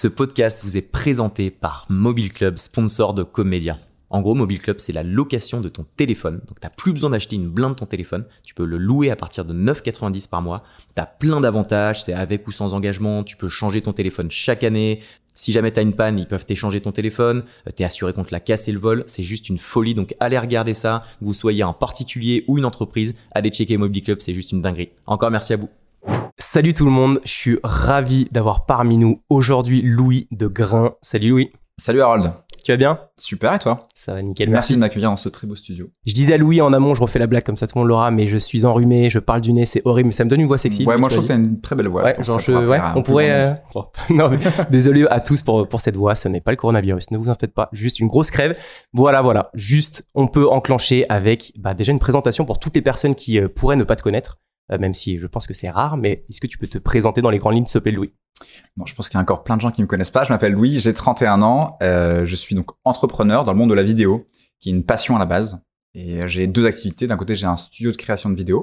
Ce podcast vous est présenté par Mobile Club, sponsor de Comédia. En gros, Mobile Club, c'est la location de ton téléphone. Donc, tu n'as plus besoin d'acheter une blinde de ton téléphone. Tu peux le louer à partir de 9,90 par mois. Tu as plein d'avantages. C'est avec ou sans engagement. Tu peux changer ton téléphone chaque année. Si jamais tu as une panne, ils peuvent t'échanger ton téléphone. Tu es assuré contre la casse et le vol. C'est juste une folie. Donc, allez regarder ça. Que vous soyez un particulier ou une entreprise, allez checker Mobile Club. C'est juste une dinguerie. Encore merci à vous. Salut tout le monde. Je suis ravi d'avoir parmi nous aujourd'hui Louis de Grain. Salut Louis. Salut Harold. Tu vas bien? Super, et toi? Ça va nickel. Merci, de m'accueillir dans ce très beau studio. Je disais à Louis en amont, je refais la blague comme ça tout le monde l'aura, mais je suis enrhumé, je parle du nez, c'est horrible, mais ça me donne une voix sexy. Ouais, moi je trouve que t'as une très belle voix. Ouais, genre je, ouais, on pourrait. Euh, non, mais désolé à tous pour, pour cette voix, ce n'est pas le coronavirus, ne vous en faites pas, juste une grosse crève. Voilà, voilà, juste on peut enclencher avec bah, déjà une présentation pour toutes les personnes qui euh, pourraient ne pas te connaître, même si je pense que c'est rare, mais est-ce que tu peux te présenter dans les grandes lignes, s'il te plaît, Louis? Je pense qu'il y a encore plein de gens qui me connaissent pas. Je m'appelle Louis, j'ai 31 ans. Euh, je suis donc entrepreneur dans le monde de la vidéo, qui est une passion à la base. Et j'ai deux activités. D'un côté, j'ai un studio de création de vidéos.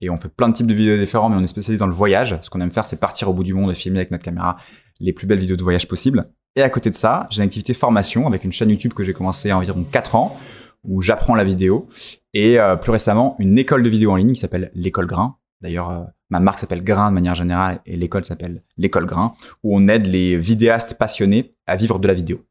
Et on fait plein de types de vidéos différents, mais on est spécialisé dans le voyage. Ce qu'on aime faire, c'est partir au bout du monde et filmer avec notre caméra les plus belles vidéos de voyage possibles. Et à côté de ça, j'ai une activité formation avec une chaîne YouTube que j'ai commencé a environ 4 ans, où j'apprends la vidéo. Et euh, plus récemment, une école de vidéo en ligne qui s'appelle l'école Grain. D'ailleurs, euh, ma marque s'appelle Grain de manière générale et l'école s'appelle l'école Grain, où on aide les vidéastes passionnés à vivre de la vidéo.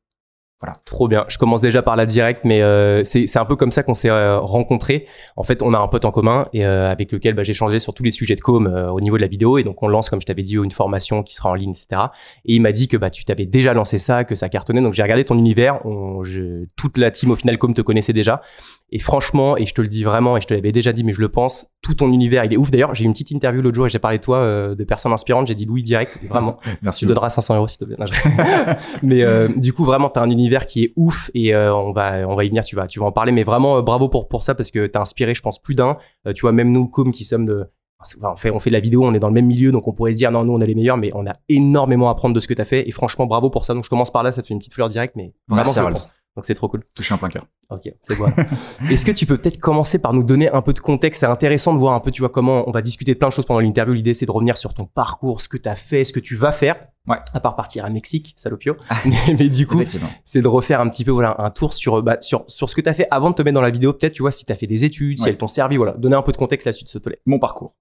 Voilà. Trop bien. Je commence déjà par la directe, mais euh, c'est un peu comme ça qu'on s'est euh, rencontrés. En fait, on a un pote en commun et euh, avec lequel bah, j'ai changé sur tous les sujets de com au niveau de la vidéo. Et donc, on lance, comme je t'avais dit, une formation qui sera en ligne, etc. Et il m'a dit que bah, tu t'avais déjà lancé ça, que ça cartonnait. Donc, j'ai regardé ton univers. On, je, toute la team au final com te connaissait déjà. Et franchement, et je te le dis vraiment, et je te l'avais déjà dit, mais je le pense, tout ton univers, il est ouf. D'ailleurs, j'ai eu une petite interview l'autre jour et j'ai parlé de toi, euh, de personnes inspirantes. J'ai dit Louis direct, vraiment. Merci. Tu donneras 500 euros s'il te plaît. Non, je- mais euh, du coup, vraiment, t'as un univers qui est ouf et euh, on va, on va y venir. Tu vas, tu vas en parler. Mais vraiment, euh, bravo pour pour ça parce que t'as inspiré, je pense, plus d'un. Euh, tu vois, même nous, comme qui sommes de Enfin, on fait, on fait de la vidéo, on est dans le même milieu, donc on pourrait se dire non, nous on est les meilleurs, mais on a énormément à apprendre de ce que t'as fait et franchement bravo pour ça. Donc je commence par là, ça te fait une petite fleur directe, mais vraiment Merci, je pense. Donc c'est trop cool. Touché en plein cœur. Ok, c'est bon. Est-ce que tu peux peut-être commencer par nous donner un peu de contexte? C'est intéressant de voir un peu, tu vois, comment on va discuter de plein de choses pendant l'interview. L'idée, c'est de revenir sur ton parcours, ce que tu as fait, ce que tu vas faire. Ouais. À part partir à Mexique, salopio. mais, mais du coup, c'est de refaire un petit peu, voilà, un tour sur, bah, sur, sur ce que tu as fait avant de te mettre dans la vidéo. Peut-être, tu vois, si tu as fait des études, si elles t'ont servi, voilà. Donner un peu de contexte là-dessus, s'il te plaît. Mon parcours.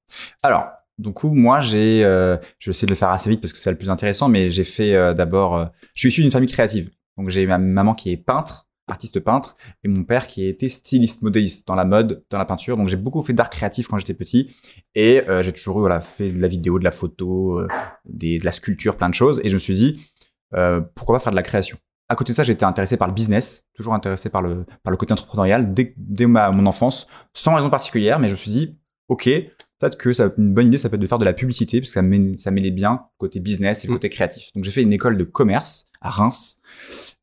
Alors, du coup, moi, j'ai, euh, je vais essayer de le faire assez vite parce que c'est le plus intéressant, mais j'ai fait euh, d'abord, euh, je suis issu d'une famille créative. Donc, j'ai ma maman qui est peintre, artiste peintre, et mon père qui était styliste, modéliste dans la mode, dans la peinture. Donc, j'ai beaucoup fait d'art créatif quand j'étais petit, et euh, j'ai toujours voilà fait de la vidéo, de la photo, euh, des, de la sculpture, plein de choses. Et je me suis dit, euh, pourquoi pas faire de la création? À côté de ça, j'étais intéressé par le business, toujours intéressé par le, par le côté entrepreneurial dès, dès ma, mon enfance, sans raison particulière, mais je me suis dit, ok, peut-être que ça, une bonne idée, ça peut être de faire de la publicité, parce que ça mêlait, ça mêlait bien le côté business et le Mm. côté créatif. Donc j'ai fait une école de commerce à Reims,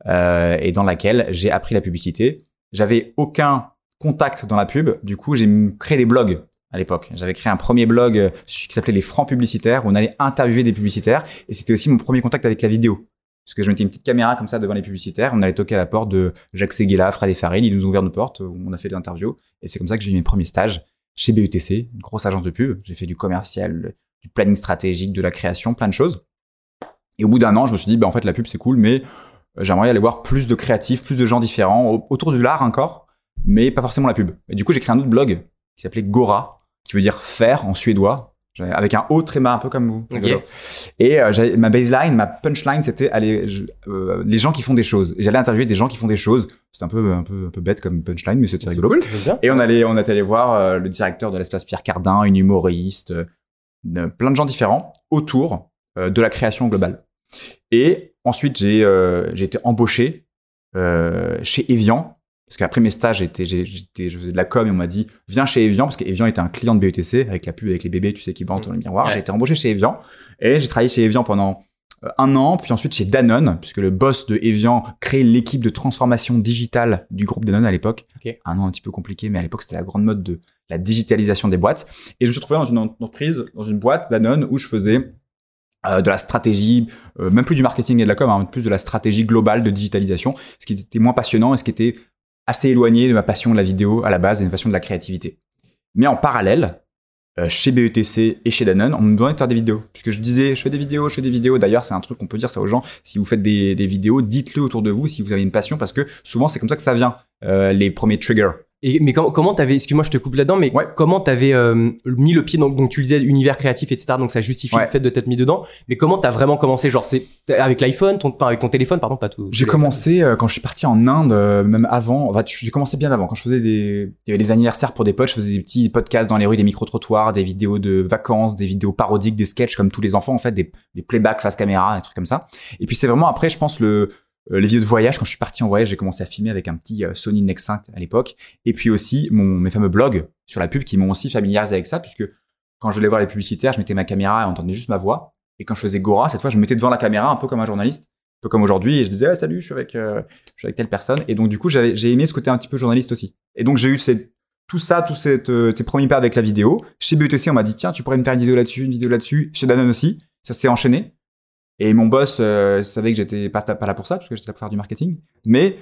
euh, et dans laquelle j'ai appris la publicité. J'avais aucun contact dans la pub, du coup j'ai créé des blogs à l'époque. J'avais créé un premier blog euh, qui s'appelait Les Francs Publicitaires, où on allait interviewer des publicitaires, et c'était aussi mon premier contact avec la vidéo. Parce que je mettais une petite caméra comme ça devant les publicitaires, on allait toquer à la porte de Jacques Seguela, Fred et Farid, ils nous ont ouvert nos portes, on a fait des interviews, et c'est comme ça que j'ai eu mes premiers stages chez BETC, une grosse agence de pub. J'ai fait du commercial, du planning stratégique, de la création, plein de choses. Et au bout d'un an, je me suis dit, bah, en fait, la pub, c'est cool, mais euh, j'aimerais aller voir plus de créatifs, plus de gens différents, au- autour de l'art encore, mais pas forcément la pub. Et du coup, j'ai créé un autre blog qui s'appelait Gora, qui veut dire faire en suédois, avec un haut tréma, un peu comme vous. Et euh, ma baseline, ma punchline, c'était aller, euh, les gens qui font des choses. J'allais interviewer des gens qui font des choses. C'est un peu, un peu, un peu bête comme punchline, mais c'était rigolo. bien. Et on allait, on est allé voir euh, le directeur de l'espace Pierre Cardin, une humoriste, plein de gens différents autour de la création globale. Et ensuite, j'ai euh, été embauché euh, chez Evian. Parce qu'après mes stages, j'étais, je faisais de la com et on m'a dit viens chez Evian parce qu'Evian était un client de BETC avec la pub avec les bébés, tu sais, qui bandent dans le miroir. Ouais. J'ai été embauché chez Evian et j'ai travaillé chez Evian pendant euh, un an, puis ensuite chez Danone, puisque le boss de Evian crée l'équipe de transformation digitale du groupe Danone à l'époque. Un an un petit peu compliqué, mais à l'époque c'était la grande mode de la digitalisation des boîtes. Et je me suis retrouvé dans une entreprise, dans une boîte Danone où je faisais euh, de la stratégie, euh, même plus du marketing et de la com, hein, plus de la stratégie globale de digitalisation, ce qui était moins passionnant et ce qui était assez éloigné de ma passion de la vidéo à la base et de ma passion de la créativité. Mais en parallèle, euh, chez BETC et chez Danone, on me demandait de faire des vidéos. Puisque je disais, je fais des vidéos, je fais des vidéos. D'ailleurs, c'est un truc qu'on peut dire ça aux gens. Si vous faites des, des vidéos, dites-le autour de vous si vous avez une passion, parce que souvent, c'est comme ça que ça vient, les premiers triggers. Et, mais comment, comment t'avais, excuse-moi, je te coupe là-dedans, mais Ouais. comment t'avais euh, mis le pied dans, donc tu disais univers créatif, etc. Donc ça justifie Ouais. le fait de t'être mis dedans. Mais comment t'as vraiment commencé, genre c'est avec l'iPhone, ton, enfin, avec ton téléphone, pardon, pas tout. J'ai commencé euh, quand je suis parti en Inde, euh, même avant. En fait, j'ai commencé bien avant. Quand je faisais des, il y avait des anniversaires pour des potes, je faisais des petits podcasts dans les rues, des micro-trottoirs, des vidéos de vacances, des vidéos parodiques, des sketchs comme tous les enfants en fait, des, des playbacks face caméra, des trucs comme ça. Et puis c'est vraiment après, je pense le euh, les vidéos de voyage. Quand je suis parti en voyage, j'ai commencé à filmer avec un petit euh, Sony Nex 5 à l'époque. Et puis aussi mon mes fameux blogs sur la pub qui m'ont aussi familiarisé avec ça, puisque quand je voulais voir les publicitaires, je mettais ma caméra et on entendait juste ma voix. Et quand je faisais Gora, cette fois, je me mettais devant la caméra, un peu comme un journaliste un peu comme aujourd'hui, et je disais ah, salut, je suis avec, euh, je suis avec telle personne. Et donc du coup, j'ai aimé ce côté un petit peu journaliste aussi. Et donc j'ai eu tout ça, tous euh, ces premiers pas avec la vidéo. Chez BETC, on m'a dit tiens, tu pourrais me faire une vidéo là-dessus, une vidéo là-dessus. Chez Danone aussi, ça s'est enchaîné. Et mon boss euh, savait que j'étais pas, pas là pour ça, parce que j'étais là pour faire du marketing. Mais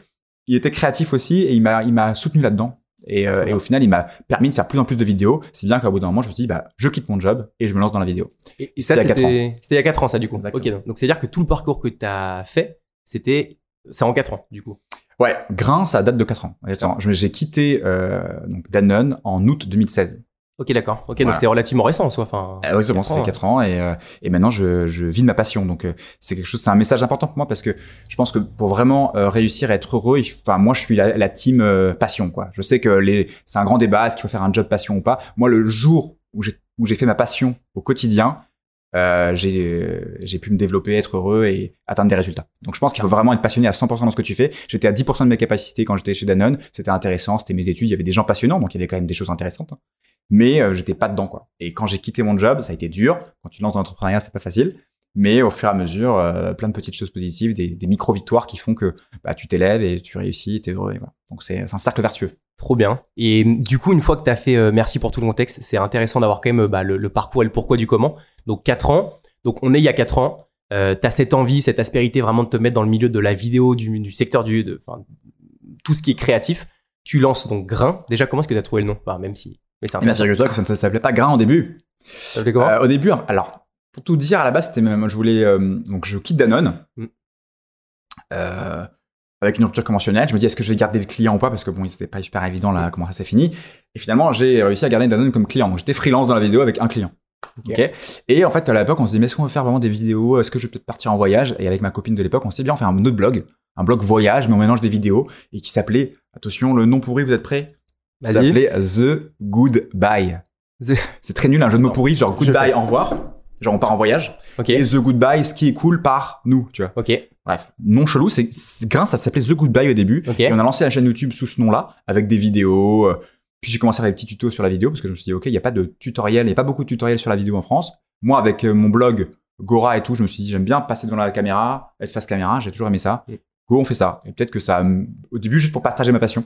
il était créatif aussi, et il m'a, il m'a soutenu là-dedans. Et, euh, et au final, il m'a permis de faire plus en plus de vidéos. Si bien qu'à bout d'un moment, je me suis dit, bah, je quitte mon job et je me lance dans la vidéo. Et, et ça, C'était il y a quatre c'était c'était il y a 4 ans, ça, du coup. Donc- donc c'est-à-dire que tout le parcours que t'as fait, c'était, c'est en 4 ans, du coup. Ouais, Grain, ça date de 4 ans. J'ai quitté euh, donc Danone en août 2016. Ok, d'accord. Ok, Voilà. donc c'est relativement récent, en soi. Enfin, Euh, c'est bon, ça fait ans, 4 ans et, euh, et maintenant je, je vis de ma passion. Donc euh, c'est quelque chose, c'est un message important pour moi parce que je pense que pour vraiment euh, réussir à être heureux, enfin moi je suis la, la team euh, passion quoi. Je sais que les, c'est un grand débat, est-ce qu'il faut faire un job passion ou pas. Moi le jour où j'ai où j'ai fait ma passion au quotidien, euh, j'ai euh, j'ai pu me développer, être heureux et atteindre des résultats. Donc je pense qu'il faut vraiment être passionné à 100% dans ce que tu fais. J'étais à 10% de mes capacités quand j'étais chez Danone. C'était intéressant, c'était mes études, il y avait des gens passionnants, donc il y avait quand même des choses intéressantes. Mais euh, j'étais pas dedans quoi. Et quand j'ai quitté mon job, ça a été dur. Quand tu lances dans l'entrepreneuriat, c'est pas facile. Mais au fur et à mesure, euh, plein de petites choses positives, des, micro victoires qui font que bah, tu t'élèves et tu réussis, t'es heureux. Donc c'est un cercle vertueux. Trop bien. Et du coup, une fois que tu as fait, euh, merci pour tout le contexte, c'est intéressant d'avoir quand même bah, le, parcours et le pourquoi du comment. Donc 4 ans, donc on est il y a 4 ans, euh, tu as cette envie, cette aspérité vraiment de te mettre dans le milieu de la vidéo, du, secteur du... De, tout ce qui est créatif. Tu lances donc Grain. Déjà, comment est-ce que tu as trouvé le nom? Même si... Mais c'est Et bien intéressant. figure-toi que ça ne s'appelait pas grain au début. Ça s'appelait comment Euh, au début, alors pour tout dire, à la base, c'était même, je voulais euh, donc je quitte Danone Mm. euh, avec une rupture conventionnelle. Je me dis est-ce que je vais garder le client ou pas? Parce que bon, c'était pas super évident là comment ça s'est fini. Et finalement, j'ai réussi à garder Danone comme client. Donc j'étais freelance dans la vidéo avec un client. Ok. Et en fait, à l'époque, on se dit mais est-ce qu'on veut faire vraiment des vidéos? Est-ce que je vais peut-être partir en voyage? Et avec ma copine de l'époque, on s'est bien, on fait un autre blog, un blog voyage, mais on mélange des vidéos et qui s'appelait attention, le nom pourri, vous êtes prêts? Ça s'appelait The Goodbye. The- C'est très nul, un jeu de mots pourri, genre goodbye, au revoir. Genre on part en voyage. Et The Goodbye, ce qui est cool par nous, tu vois. Ok. Bref, nom chelou, c'est Grain, ça s'appelait The Goodbye au début. Et on a lancé la chaîne YouTube sous ce nom-là, avec des vidéos. euh, Puis j'ai commencé à faire des petits tutos sur la vidéo, parce que je me suis dit, OK, il n'y a pas de tutoriel, il n'y a pas beaucoup de tutoriels sur la vidéo en France. Moi, avec euh, mon blog Gora et tout, je me suis dit, j'aime bien passer devant la caméra, être face caméra, j'ai toujours aimé ça. Mm. Go, on fait ça. Et peut-être que ça, au début, juste pour partager ma passion.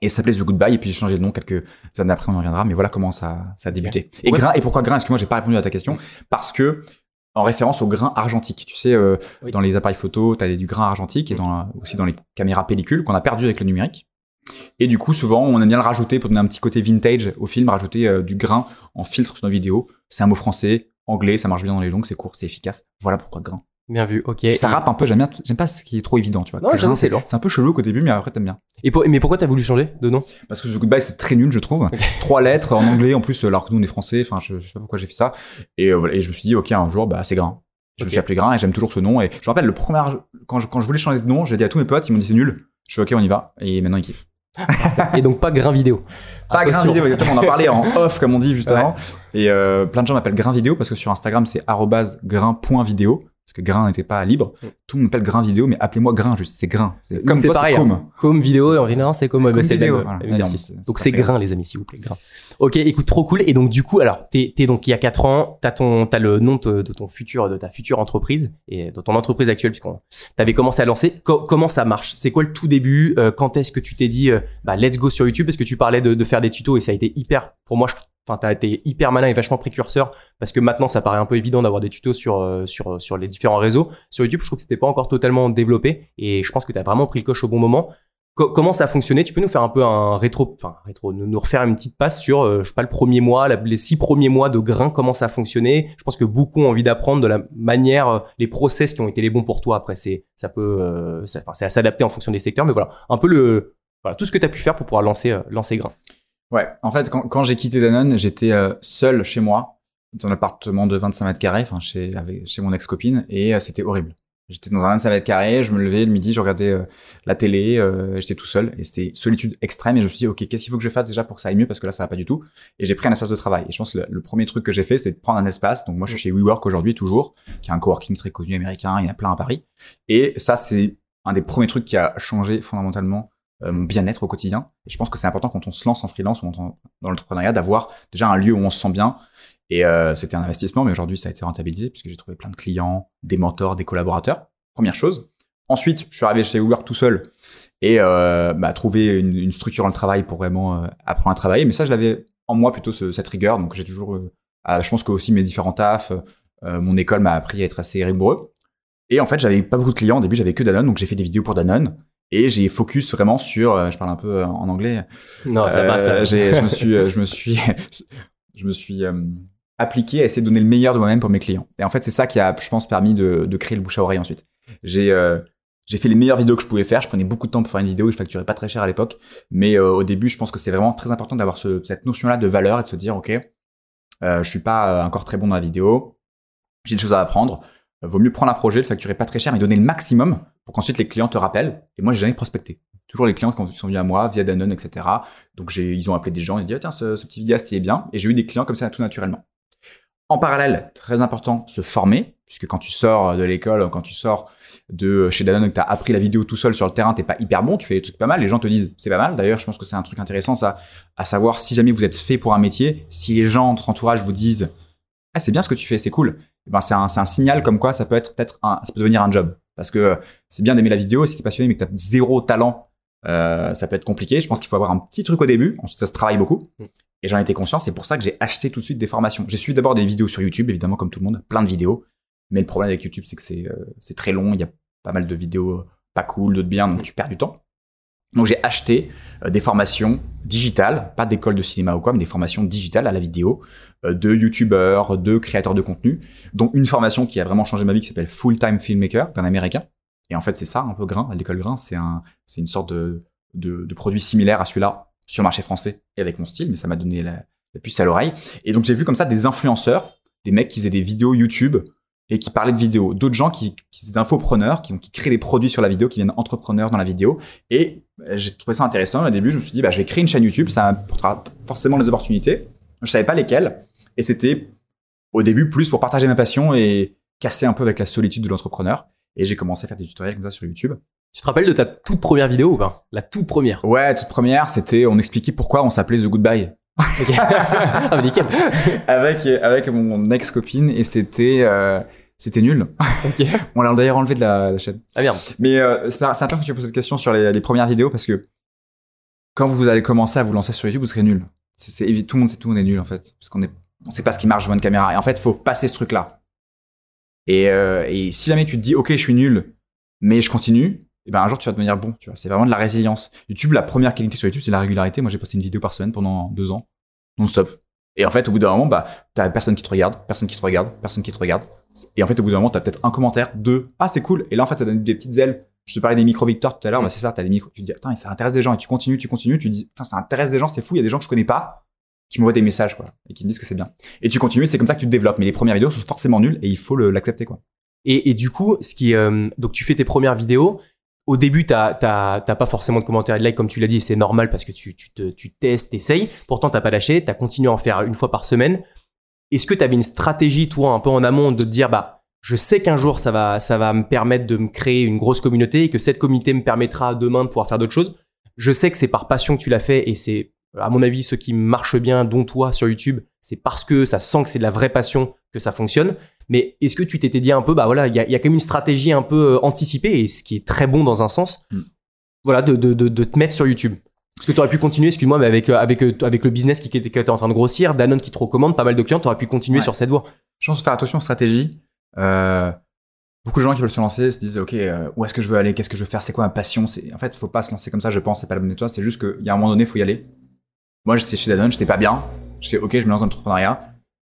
Et ça s'appelait The Goodbye, et puis j'ai changé de nom quelques années après, on y reviendra, mais voilà comment ça, ça a débuté. Et Ouais. grain, et pourquoi grain? Est-ce que moi j'ai pas répondu à ta question Parce que, en référence au grain argentique. Tu sais, euh, Oui. dans les appareils photo, tu as du grain argentique, et Mm. dans aussi dans les caméras pellicules qu'on a perdu avec le numérique. Et du coup, souvent, on aime bien le rajouter pour donner un petit côté vintage au film, rajouter euh, du grain en filtre sur nos vidéos. C'est un mot français, anglais, ça marche bien dans les longues, c'est court, c'est efficace. Voilà pourquoi grain. Bien vu. Ok. ça rappe un peu, j'aime bien, j'aime pas ce qui est trop évident, tu vois. Non, Grain, j'avoue, c'est lent. C'est un peu chelou au début, mais après t'aimes bien. Et pour- mais pourquoi t'as voulu changer de nom? Parce que The Goodbye, c'est très nul, je trouve. Trois lettres en anglais, en plus, alors que nous, on est français. Enfin, je, je sais pas pourquoi j'ai fait ça. Et, euh, voilà, et je me suis dit, OK, un jour, bah, c'est grain. Je me Ok. suis appelé grain et j'aime toujours ce nom. Et je me rappelle, le premier, quand je, quand je voulais changer de nom, j'ai dit à tous mes potes, ils m'ont dit, c'est nul. Je fais, OK, on y va. Et maintenant, ils kiffent. Et donc pas Grain Vidéo. Pas grain Attention. vidéo, exactement. On en parlait en off, comme on dit juste Ouais. avant. Et euh, plein de gens m'appellent grain vidéo parce que sur Instagram, c'est arrobase grain.vidéo. Parce que grain n'était pas libre. Mm. Tout le monde m'appelle grain vidéo, mais appelez-moi grain juste. C'est grain. C'est comme c'est pareil. c'est hein. com. Com vidéo, en général, c'est comme, Comme bah, c'est vidéo, même, voilà. même Non, exercice. non, c'est- Donc c'est grave. grain, les amis, s'il vous plaît, grain. Ok, écoute, trop cool. Et donc du coup, alors t'es, t'es donc il y a 4 ans, t'as ton, t'as le nom de, de ton futur, de ta future entreprise et de ton entreprise actuelle puisqu'on t'avais commencé à lancer. Co- comment ça marche? C'est quoi le tout début? Euh, Quand est-ce que tu t'es dit, euh, bah let's go sur YouTube? Parce que tu parlais de, de faire des tutos et ça a été hyper, pour moi, je, enfin t'as été hyper malin et vachement précurseur parce que maintenant ça paraît un peu évident d'avoir des tutos sur euh, sur sur les différents réseaux. Sur YouTube, je trouve que c'était pas encore totalement développé et je pense que t'as vraiment pris le coche au bon moment. Co- comment ça a fonctionné? Tu peux nous faire un peu un rétro, enfin rétro, nous, refaire une petite passe sur, euh, je sais pas, le premier mois, la- les six premiers mois de grain, comment ça a fonctionné? Je pense que beaucoup ont envie d'apprendre de la manière, euh, les process qui ont été les bons pour toi. Après, c'est, ça peut, euh, c'est à s'adapter en fonction des secteurs, mais voilà, un peu le, voilà, tout ce que tu as pu faire pour pouvoir lancer, euh, lancer grain. Ouais, en fait, quand, quand j'ai quitté Danone, j'étais euh, seul chez moi, dans un appartement de 25 mètres carrés, enfin chez, avec, chez mon ex-copine, et euh, c'était horrible. J'étais dans un 25 mètres carrés, je me levais le midi, je regardais euh, la télé, euh, j'étais tout seul, et c'était solitude extrême, et je me suis dit, ok, qu'est-ce qu'il faut que je fasse déjà pour que ça aille mieux, parce que là, ça va pas du tout. Et j'ai pris un espace de travail. Et je pense que le, le premier truc que j'ai fait, c'est de prendre un espace. Donc moi, je suis chez WeWork aujourd'hui, toujours, qui est un coworking très connu américain, il y en a plein à Paris. Et ça, c'est un des premiers trucs qui a changé fondamentalement mon bien-être au quotidien. Et je pense que c'est important quand on se lance en freelance ou dans l'entrepreneuriat d'avoir déjà un lieu où on se sent bien. Et euh, c'était un investissement, mais aujourd'hui ça a été rentabilisé puisque j'ai trouvé plein de clients, des mentors, des collaborateurs. Première chose. Ensuite, je suis arrivé chez WeWork tout seul et euh, bah, trouver une, structure dans le travail pour vraiment euh, apprendre à travailler. Mais ça, je l'avais en moi plutôt ce- cette rigueur. Donc j'ai toujours, euh, ah, je pense que aussi mes différents tafs, euh, mon école m'a appris à être assez rigoureux. Et en fait, j'avais pas beaucoup de clients. Au début, j'avais que Danone, donc j'ai fait des vidéos pour Danone. Et j'ai focus vraiment sur, euh, je parle un peu euh, en anglais. Non, ça Euh, passe. ça. j'ai- je me suis, euh, je me suis, je me suis euh, appliqué à essayer de donner le meilleur de moi-même pour mes clients. Et en fait, c'est ça qui a, je pense, permis de, de créer le bouche à oreille ensuite. J'ai, euh, j'ai fait les meilleures vidéos que je pouvais faire. Je prenais beaucoup de temps pour faire une vidéo. Je facturais pas très cher à l'époque, mais euh, au début, je pense que c'est vraiment très important d'avoir ce- cette notion-là de valeur et de se dire, ok, euh, je suis pas euh, encore très bon dans la vidéo. J'ai des choses à apprendre. Euh, vaut mieux prendre un projet, le facturer pas très cher, mais donner le maximum pour qu'ensuite les clients te rappellent. Et moi, j'ai jamais prospecté. Toujours les clients qui sont venus à moi via Danone, etc. Donc ils ont appelé des gens, ils ont dit ah, tiens ce, petit vidéaste il est bien. Et j'ai eu des clients comme ça tout naturellement. En parallèle, très important, se former, puisque quand tu sors de l'école, quand tu sors de chez Danone, que tu as appris la vidéo tout seul sur le terrain, t'es pas hyper bon, tu fais des trucs pas mal, les gens te disent c'est pas mal. D'ailleurs, je pense que c'est un truc intéressant ça, à savoir si jamais vous êtes fait pour un métier, si les gens de votre entourage vous disent ah c'est bien ce que tu fais, c'est cool, ben c'est un, signal comme quoi ça peut être peut-être un, ça peut devenir un job. Parce que c'est bien d'aimer la vidéo, si t'es passionné mais que t'as zéro talent, euh, ça peut être compliqué. Je pense qu'il faut avoir un petit truc au début, ensuite ça se travaille beaucoup. Mm. Et j'en étais conscient, c'est pour ça que j'ai acheté tout de suite des formations. J'ai suivi d'abord des vidéos sur YouTube, évidemment comme tout le monde, plein de vidéos. Mais le problème avec YouTube, c'est que c'est euh, c'est très long, il y a pas mal de vidéos pas cool, d'autres bien, donc tu perds du temps. Donc j'ai acheté euh, des formations digitales, pas d'école de cinéma ou quoi, mais des formations digitales à la vidéo euh, de youtubeurs, de créateurs de contenu, dont une formation qui a vraiment changé ma vie qui s'appelle Full Time Filmmaker d'un américain. Et en fait, c'est ça un peu Grain, l'école Grain, c'est un c'est une sorte de, de, de produit similaire à celui-là sur le marché français et avec mon style, mais ça m'a donné la, la puce à l'oreille. Et donc j'ai vu comme ça des influenceurs, des mecs qui faisaient des vidéos YouTube et qui parlaient de vidéo, d'autres gens qui, qui des infopreneurs, qui, qui créent des produits sur la vidéo, qui viennent entrepreneurs dans la vidéo. Et euh, j'ai trouvé ça intéressant. Au début, je me suis dit, bah, je vais créer une chaîne YouTube, ça apportera forcément des opportunités. Je savais pas lesquelles. Et c'était au début plus pour partager ma passion et casser un peu avec la solitude de l'entrepreneur. Et j'ai commencé à faire des tutoriels comme ça sur YouTube. Tu te rappelles de ta toute première vidéo ou pas? La toute première. Ouais, toute première, c'était, on expliquait pourquoi on s'appelait The Goodbye. Ah, nickel. avec, avec mon ex-copine et c'était, euh, c'était nul. On l'a d'ailleurs enlevé de la, la chaîne. Ah merde. Mais euh, c'est intéressant que tu poses cette question sur les, les premières vidéos parce que quand vous allez commencer à vous lancer sur YouTube, vous serez nul. C'est, tout le monde sait tout monde est nul en fait. Parce qu'on est, on sait pas ce qui marche devant une caméra. Et en fait, il faut passer ce truc-là. Et, euh, et si jamais tu te dis, ok, je suis nul, mais je continue, et ben un jour tu vas devenir bon. Tu vois, c'est vraiment de la résilience. YouTube, la première qualité sur YouTube, c'est la régularité. Moi, j'ai posté une vidéo par semaine pendant deux ans, non-stop. Et en fait, au bout d'un moment, bah, t'as personne qui te regarde, personne qui te regarde, personne qui te regarde. Et en fait, au bout d'un moment, t'as peut-être un commentaire, deux, ah, c'est cool. Et là, en fait, ça donne des petites ailes. Je te parlais des micro-victoires tout à l'heure, Mm. bah, c'est ça, t'as des micro, tu te dis, attends, ça intéresse des gens, et tu continues, tu continues, tu te dis, putain, ça intéresse des gens, c'est fou, il y a des gens que je connais pas, qui m'envoient des messages, quoi, et qui me disent que c'est bien. Et tu continues, c'est comme ça que tu te développes. Mais les premières vidéos sont forcément nulles, et il faut l'accepter, quoi. Et, et du coup, ce qui, euh, donc tu fais tes premières vidéos. Au début, t'as pas forcément de commentaires et de likes comme tu l'as dit, et c'est normal parce que tu tu te tu testes, t'essayes. Pourtant, t'as pas lâché, t'as continué à en faire une fois par semaine. Est-ce que t'avais une stratégie, toi, un peu en amont, de te dire, bah, je sais qu'un jour ça va ça va me permettre de me créer une grosse communauté et que cette communauté me permettra demain de pouvoir faire d'autres choses? Je sais que c'est par passion que tu l'as fait et c'est à mon avis ceux qui marchent bien, dont toi sur YouTube, c'est parce que ça sent que c'est de la vraie passion que ça fonctionne. Mais est-ce que tu t'étais dit un peu, bah voilà, il y a, il y a quand même une stratégie un peu euh, anticipée, et ce qui est très bon dans un sens, Mm. voilà, de, de, de, de te mettre sur YouTube? Parce que tu aurais pu continuer, excuse-moi, mais avec, euh, avec, euh, avec le business qui, qui était, en train de grossir, Danone qui te recommande, pas mal de clients, tu aurais pu continuer Ouais. sur cette voie. Je pense faire attention aux stratégies. Euh, beaucoup de gens qui veulent se lancer se disent ok euh, où est-ce que je veux aller qu'est-ce que je veux faire c'est quoi ma passion? En fait faut pas se lancer comme ça je pense c'est pas la bonne étoile c'est juste qu'il y a un moment donné faut y aller moi j'étais chez Danone j'étais pas bien je fais ok je me lance dans l'entrepreneuriat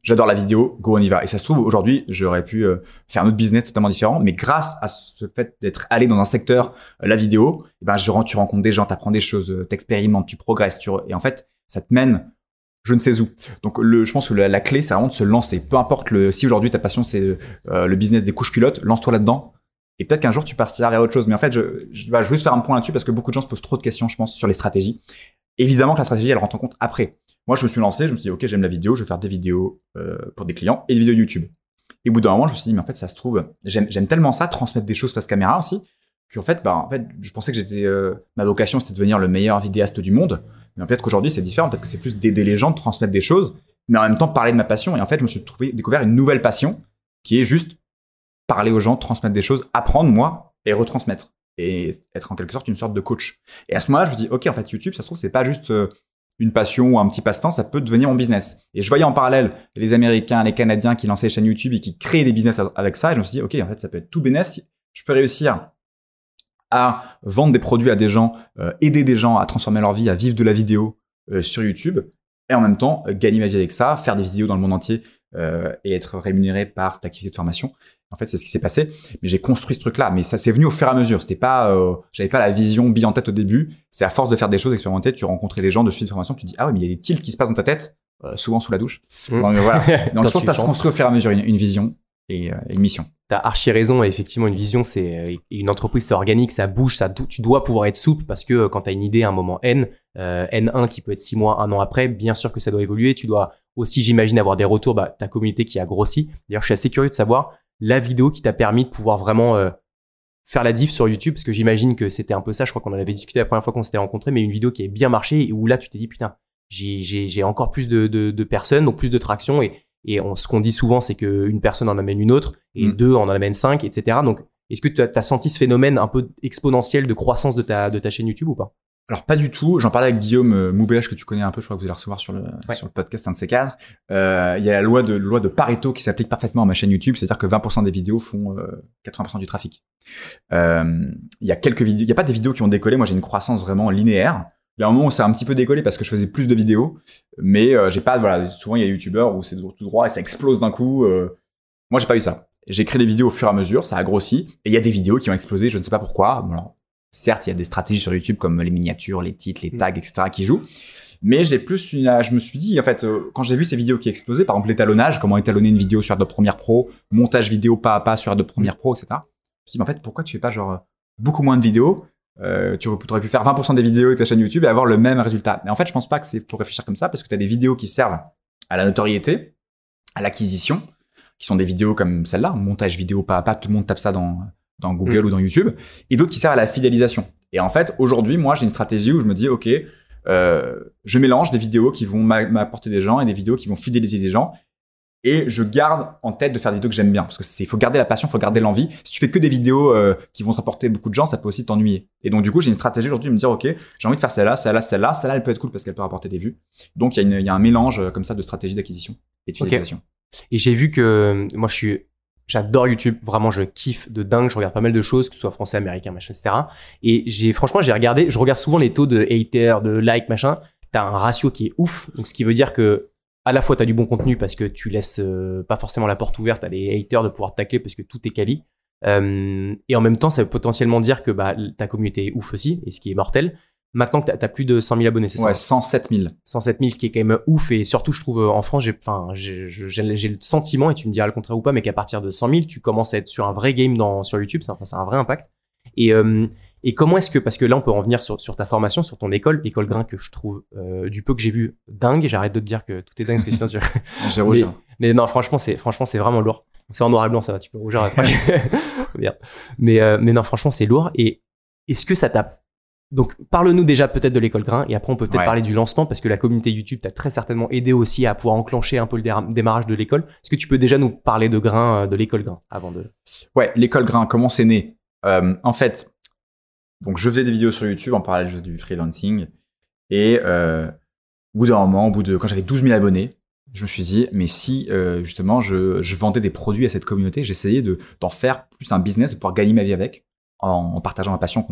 j'adore la vidéo go on y va et ça se trouve aujourd'hui j'aurais pu euh, faire un autre business totalement différent mais grâce à ce fait d'être allé dans un secteur euh, la vidéo eh ben je tu rencontres des gens t'apprends des choses t'expérimentes tu progresses et en fait ça te mène je ne sais où. Donc le, je pense que la, clé, c'est vraiment de se lancer. Peu importe le, si aujourd'hui ta passion c'est euh, le business des couches culottes, lance-toi là-dedans. Et peut-être qu'un jour tu partiras vers autre chose. Mais en fait, je, je vais juste faire un point là-dessus parce que beaucoup de gens se posent trop de questions, je pense, sur les stratégies. Évidemment que la stratégie, elle rentre en compte après. Moi, je me suis lancé, je me suis dit, ok, j'aime la vidéo, je vais faire des vidéos euh, pour des clients et des vidéos YouTube. Et au bout d'un moment, je me suis dit, mais en fait, ça se trouve, j'aime tellement ça, transmettre des choses face caméra aussi, qu'en fait, bah, en fait, je pensais que j'étais, euh, ma vocation, c'était de devenir le meilleur vidéaste du monde. Mais peut-être qu'aujourd'hui, c'est différent. Peut-être que c'est plus d'aider les gens, de transmettre des choses, mais en même temps parler de ma passion. Et en fait, je me suis trouvé, découvert une nouvelle passion qui est juste parler aux gens, transmettre des choses, apprendre moi et retransmettre. Et être en quelque sorte une sorte de coach. Et à ce moment-là, je me dis, OK, en fait, YouTube, ça se trouve, c'est pas juste euh, une passion ou un petit passe-temps, ça peut devenir mon business. Et je voyais en parallèle les Américains, les Canadiens qui lançaient des chaînes YouTube et qui créaient des business avec ça. Et je me suis dit, OK, en fait, ça peut être tout bénéfice. Je peux réussir à vendre des produits à des gens, euh, aider des gens à transformer leur vie, à vivre de la vidéo euh, sur YouTube, et en même temps euh, gagner ma vie avec ça, faire des vidéos dans le monde entier et être rémunéré par cette activité de formation. En fait, c'est ce qui s'est passé. Mais j'ai construit ce truc-là. Mais ça s'est venu au fur et à mesure. C'était pas, j'avais pas la vision bille en tête au début. C'est à force de faire des choses expérimentées, tu rencontres des gens de suite de formation, tu te dis ah oui, mais il y a des tilts qui se passent dans ta tête, souvent sous la douche. Mmh. Donc voilà. Donc je pense que ça se construit au fur et à mesure une, une vision et une mission. T'as archi raison, effectivement, une vision, c'est euh, une entreprise, c'est organique, ça bouge, ça, tu dois pouvoir être souple parce que euh, quand tu as une idée à un moment N, euh, N1 qui peut être 6 mois, un an après, bien sûr que ça doit évoluer. Tu dois aussi, j'imagine, avoir des retours, bah, ta communauté qui a grossi. D'ailleurs, je suis assez curieux de savoir la vidéo qui t'a permis de pouvoir vraiment faire la diff sur YouTube parce que j'imagine que c'était un peu ça. Je crois qu'on en avait discuté la première fois qu'on s'était rencontrés, mais une vidéo qui a bien marché et où là, tu t'es dit, putain, j'ai encore plus de, de, de personnes, donc plus de traction et et ce qu'on dit souvent, c'est qu'une personne en amène une autre, et mm. deux en amènent cinq, etc. Donc, est-ce que tu as, senti ce phénomène un peu exponentiel de croissance de ta, de ta chaîne YouTube ou pas? Alors pas du tout. J'en parlais avec Guillaume euh, que tu connais un peu. Je crois que vous allez recevoir sur le sur le podcast un de ces cadres. Euh, il y a la loi de loi de Pareto qui s'applique parfaitement à ma chaîne YouTube, c'est-à-dire que 20% des vidéos font 80% euh, du trafic. Euh, il y a quelques vidéos. Il y a pas des vidéos qui ont décollé. Moi j'ai une croissance vraiment linéaire. Il y a un moment où ça a un petit peu décollé parce que je faisais plus de vidéos, mais euh, j'ai pas voilà souvent il y a youtubeurs où c'est tout droit et ça explose d'un coup. Euh. Moi j'ai pas eu ça. J'ai créé des vidéos au fur et à mesure, ça a grossi et il y a des vidéos qui ont explosé, je ne sais pas pourquoi. Bon, certes il y a des stratégies sur YouTube comme les miniatures, les titres, les mm. tags, etc. qui jouent, mais j'ai plus une, je me suis dit en fait euh, quand j'ai vu ces vidéos qui explosaient, par exemple l'étalonnage, comment étalonner une vidéo sur Adobe Premiere Pro, montage vidéo pas à pas sur Adobe Premiere Pro, etc. Je me suis dit mais en fait pourquoi tu fais pas genre beaucoup moins de vidéos euh, tu aurais pu faire 20% des vidéos de ta chaîne YouTube et avoir le même résultat. Mais en fait, je pense pas que c'est pour réfléchir comme ça parce que tu as des vidéos qui servent à la notoriété, à l'acquisition, qui sont des vidéos comme celle-là, montage vidéo pas à pas, tout le monde tape ça dans, dans Google mm. ou dans YouTube, et d'autres qui servent à la fidélisation. Et en fait, aujourd'hui, moi, j'ai une stratégie où je me dis, OK, euh, je mélange des vidéos qui vont m'apporter des gens et des vidéos qui vont fidéliser des gens et je garde en tête de faire des vidéos que j'aime bien parce que c'est faut garder la passion, faut garder l'envie. Si tu fais que des vidéos euh, qui vont te rapporter beaucoup de gens, ça peut aussi t'ennuyer. Et donc du coup, j'ai une stratégie aujourd'hui de me dire OK, j'ai envie de faire celle-là, celle-là, celle-là, celle-là, elle peut être cool parce qu'elle peut rapporter des vues. Donc il y, a y a un mélange euh, comme ça de stratégie d'acquisition et de fidélisation. Et j'ai vu que euh, moi je suis J'adore YouTube, vraiment je kiffe de dingue, je regarde pas mal de choses, que ce soit français, américain, machin, etc. Et j'ai franchement j'ai regardé, je regarde souvent les taux de haters, de like, machin. T'as un ratio qui est ouf, donc ce qui veut dire que à la fois tu as du bon contenu parce que tu laisses euh, pas forcément la porte ouverte à les haters de pouvoir tacler parce que tout est quali. Euh, et en même temps, ça veut potentiellement dire que bah, ta communauté est ouf aussi, et ce qui est mortel. Maintenant que tu as, plus de 100 000 abonnés, c'est ouais, ça Ouais, 107 000. 107 000, ce qui est quand même ouf. Et surtout, je trouve, en France, j'ai, enfin, j'ai, le sentiment, et tu me diras le contraire ou pas, mais qu'à partir de 100 000, tu commences à être sur un vrai game dans, sur YouTube. Ça, enfin, c'est un vrai impact. Et, euh, et comment est-ce que, parce que là, on peut en venir sur, sur ta formation, sur ton école, école grain que je trouve euh, du peu que j'ai vu dingue. J'arrête de te dire que tout est dingue, parce que sinon tu. j'ai rougi. Mais, non, franchement, c'est franchement c'est vraiment lourd. C'est en noir et blanc, ça va, tu peux rougir. Mais euh, mais non, franchement, c'est lourd. Et est-ce que ça t'a donc, parle-nous déjà peut-être de l'école grain et après on peut peut-être parler du lancement parce que la communauté YouTube t'a très certainement aidé aussi à pouvoir enclencher un peu le démarrage de l'école. Est-ce que tu peux déjà nous parler de grain, euh, de l'école grain avant de. Ouais, l'école grain, comment c'est né? Euh, En fait, donc je faisais des vidéos sur YouTube en parallèle du freelancing. Et euh, au bout d'un moment, au bout de quand j'avais 12 000 abonnés, je me suis dit, mais si euh, justement je, je, vendais des produits à cette communauté, j'essayais de d'en faire plus un business, de pouvoir gagner ma vie avec, en, en partageant ma passion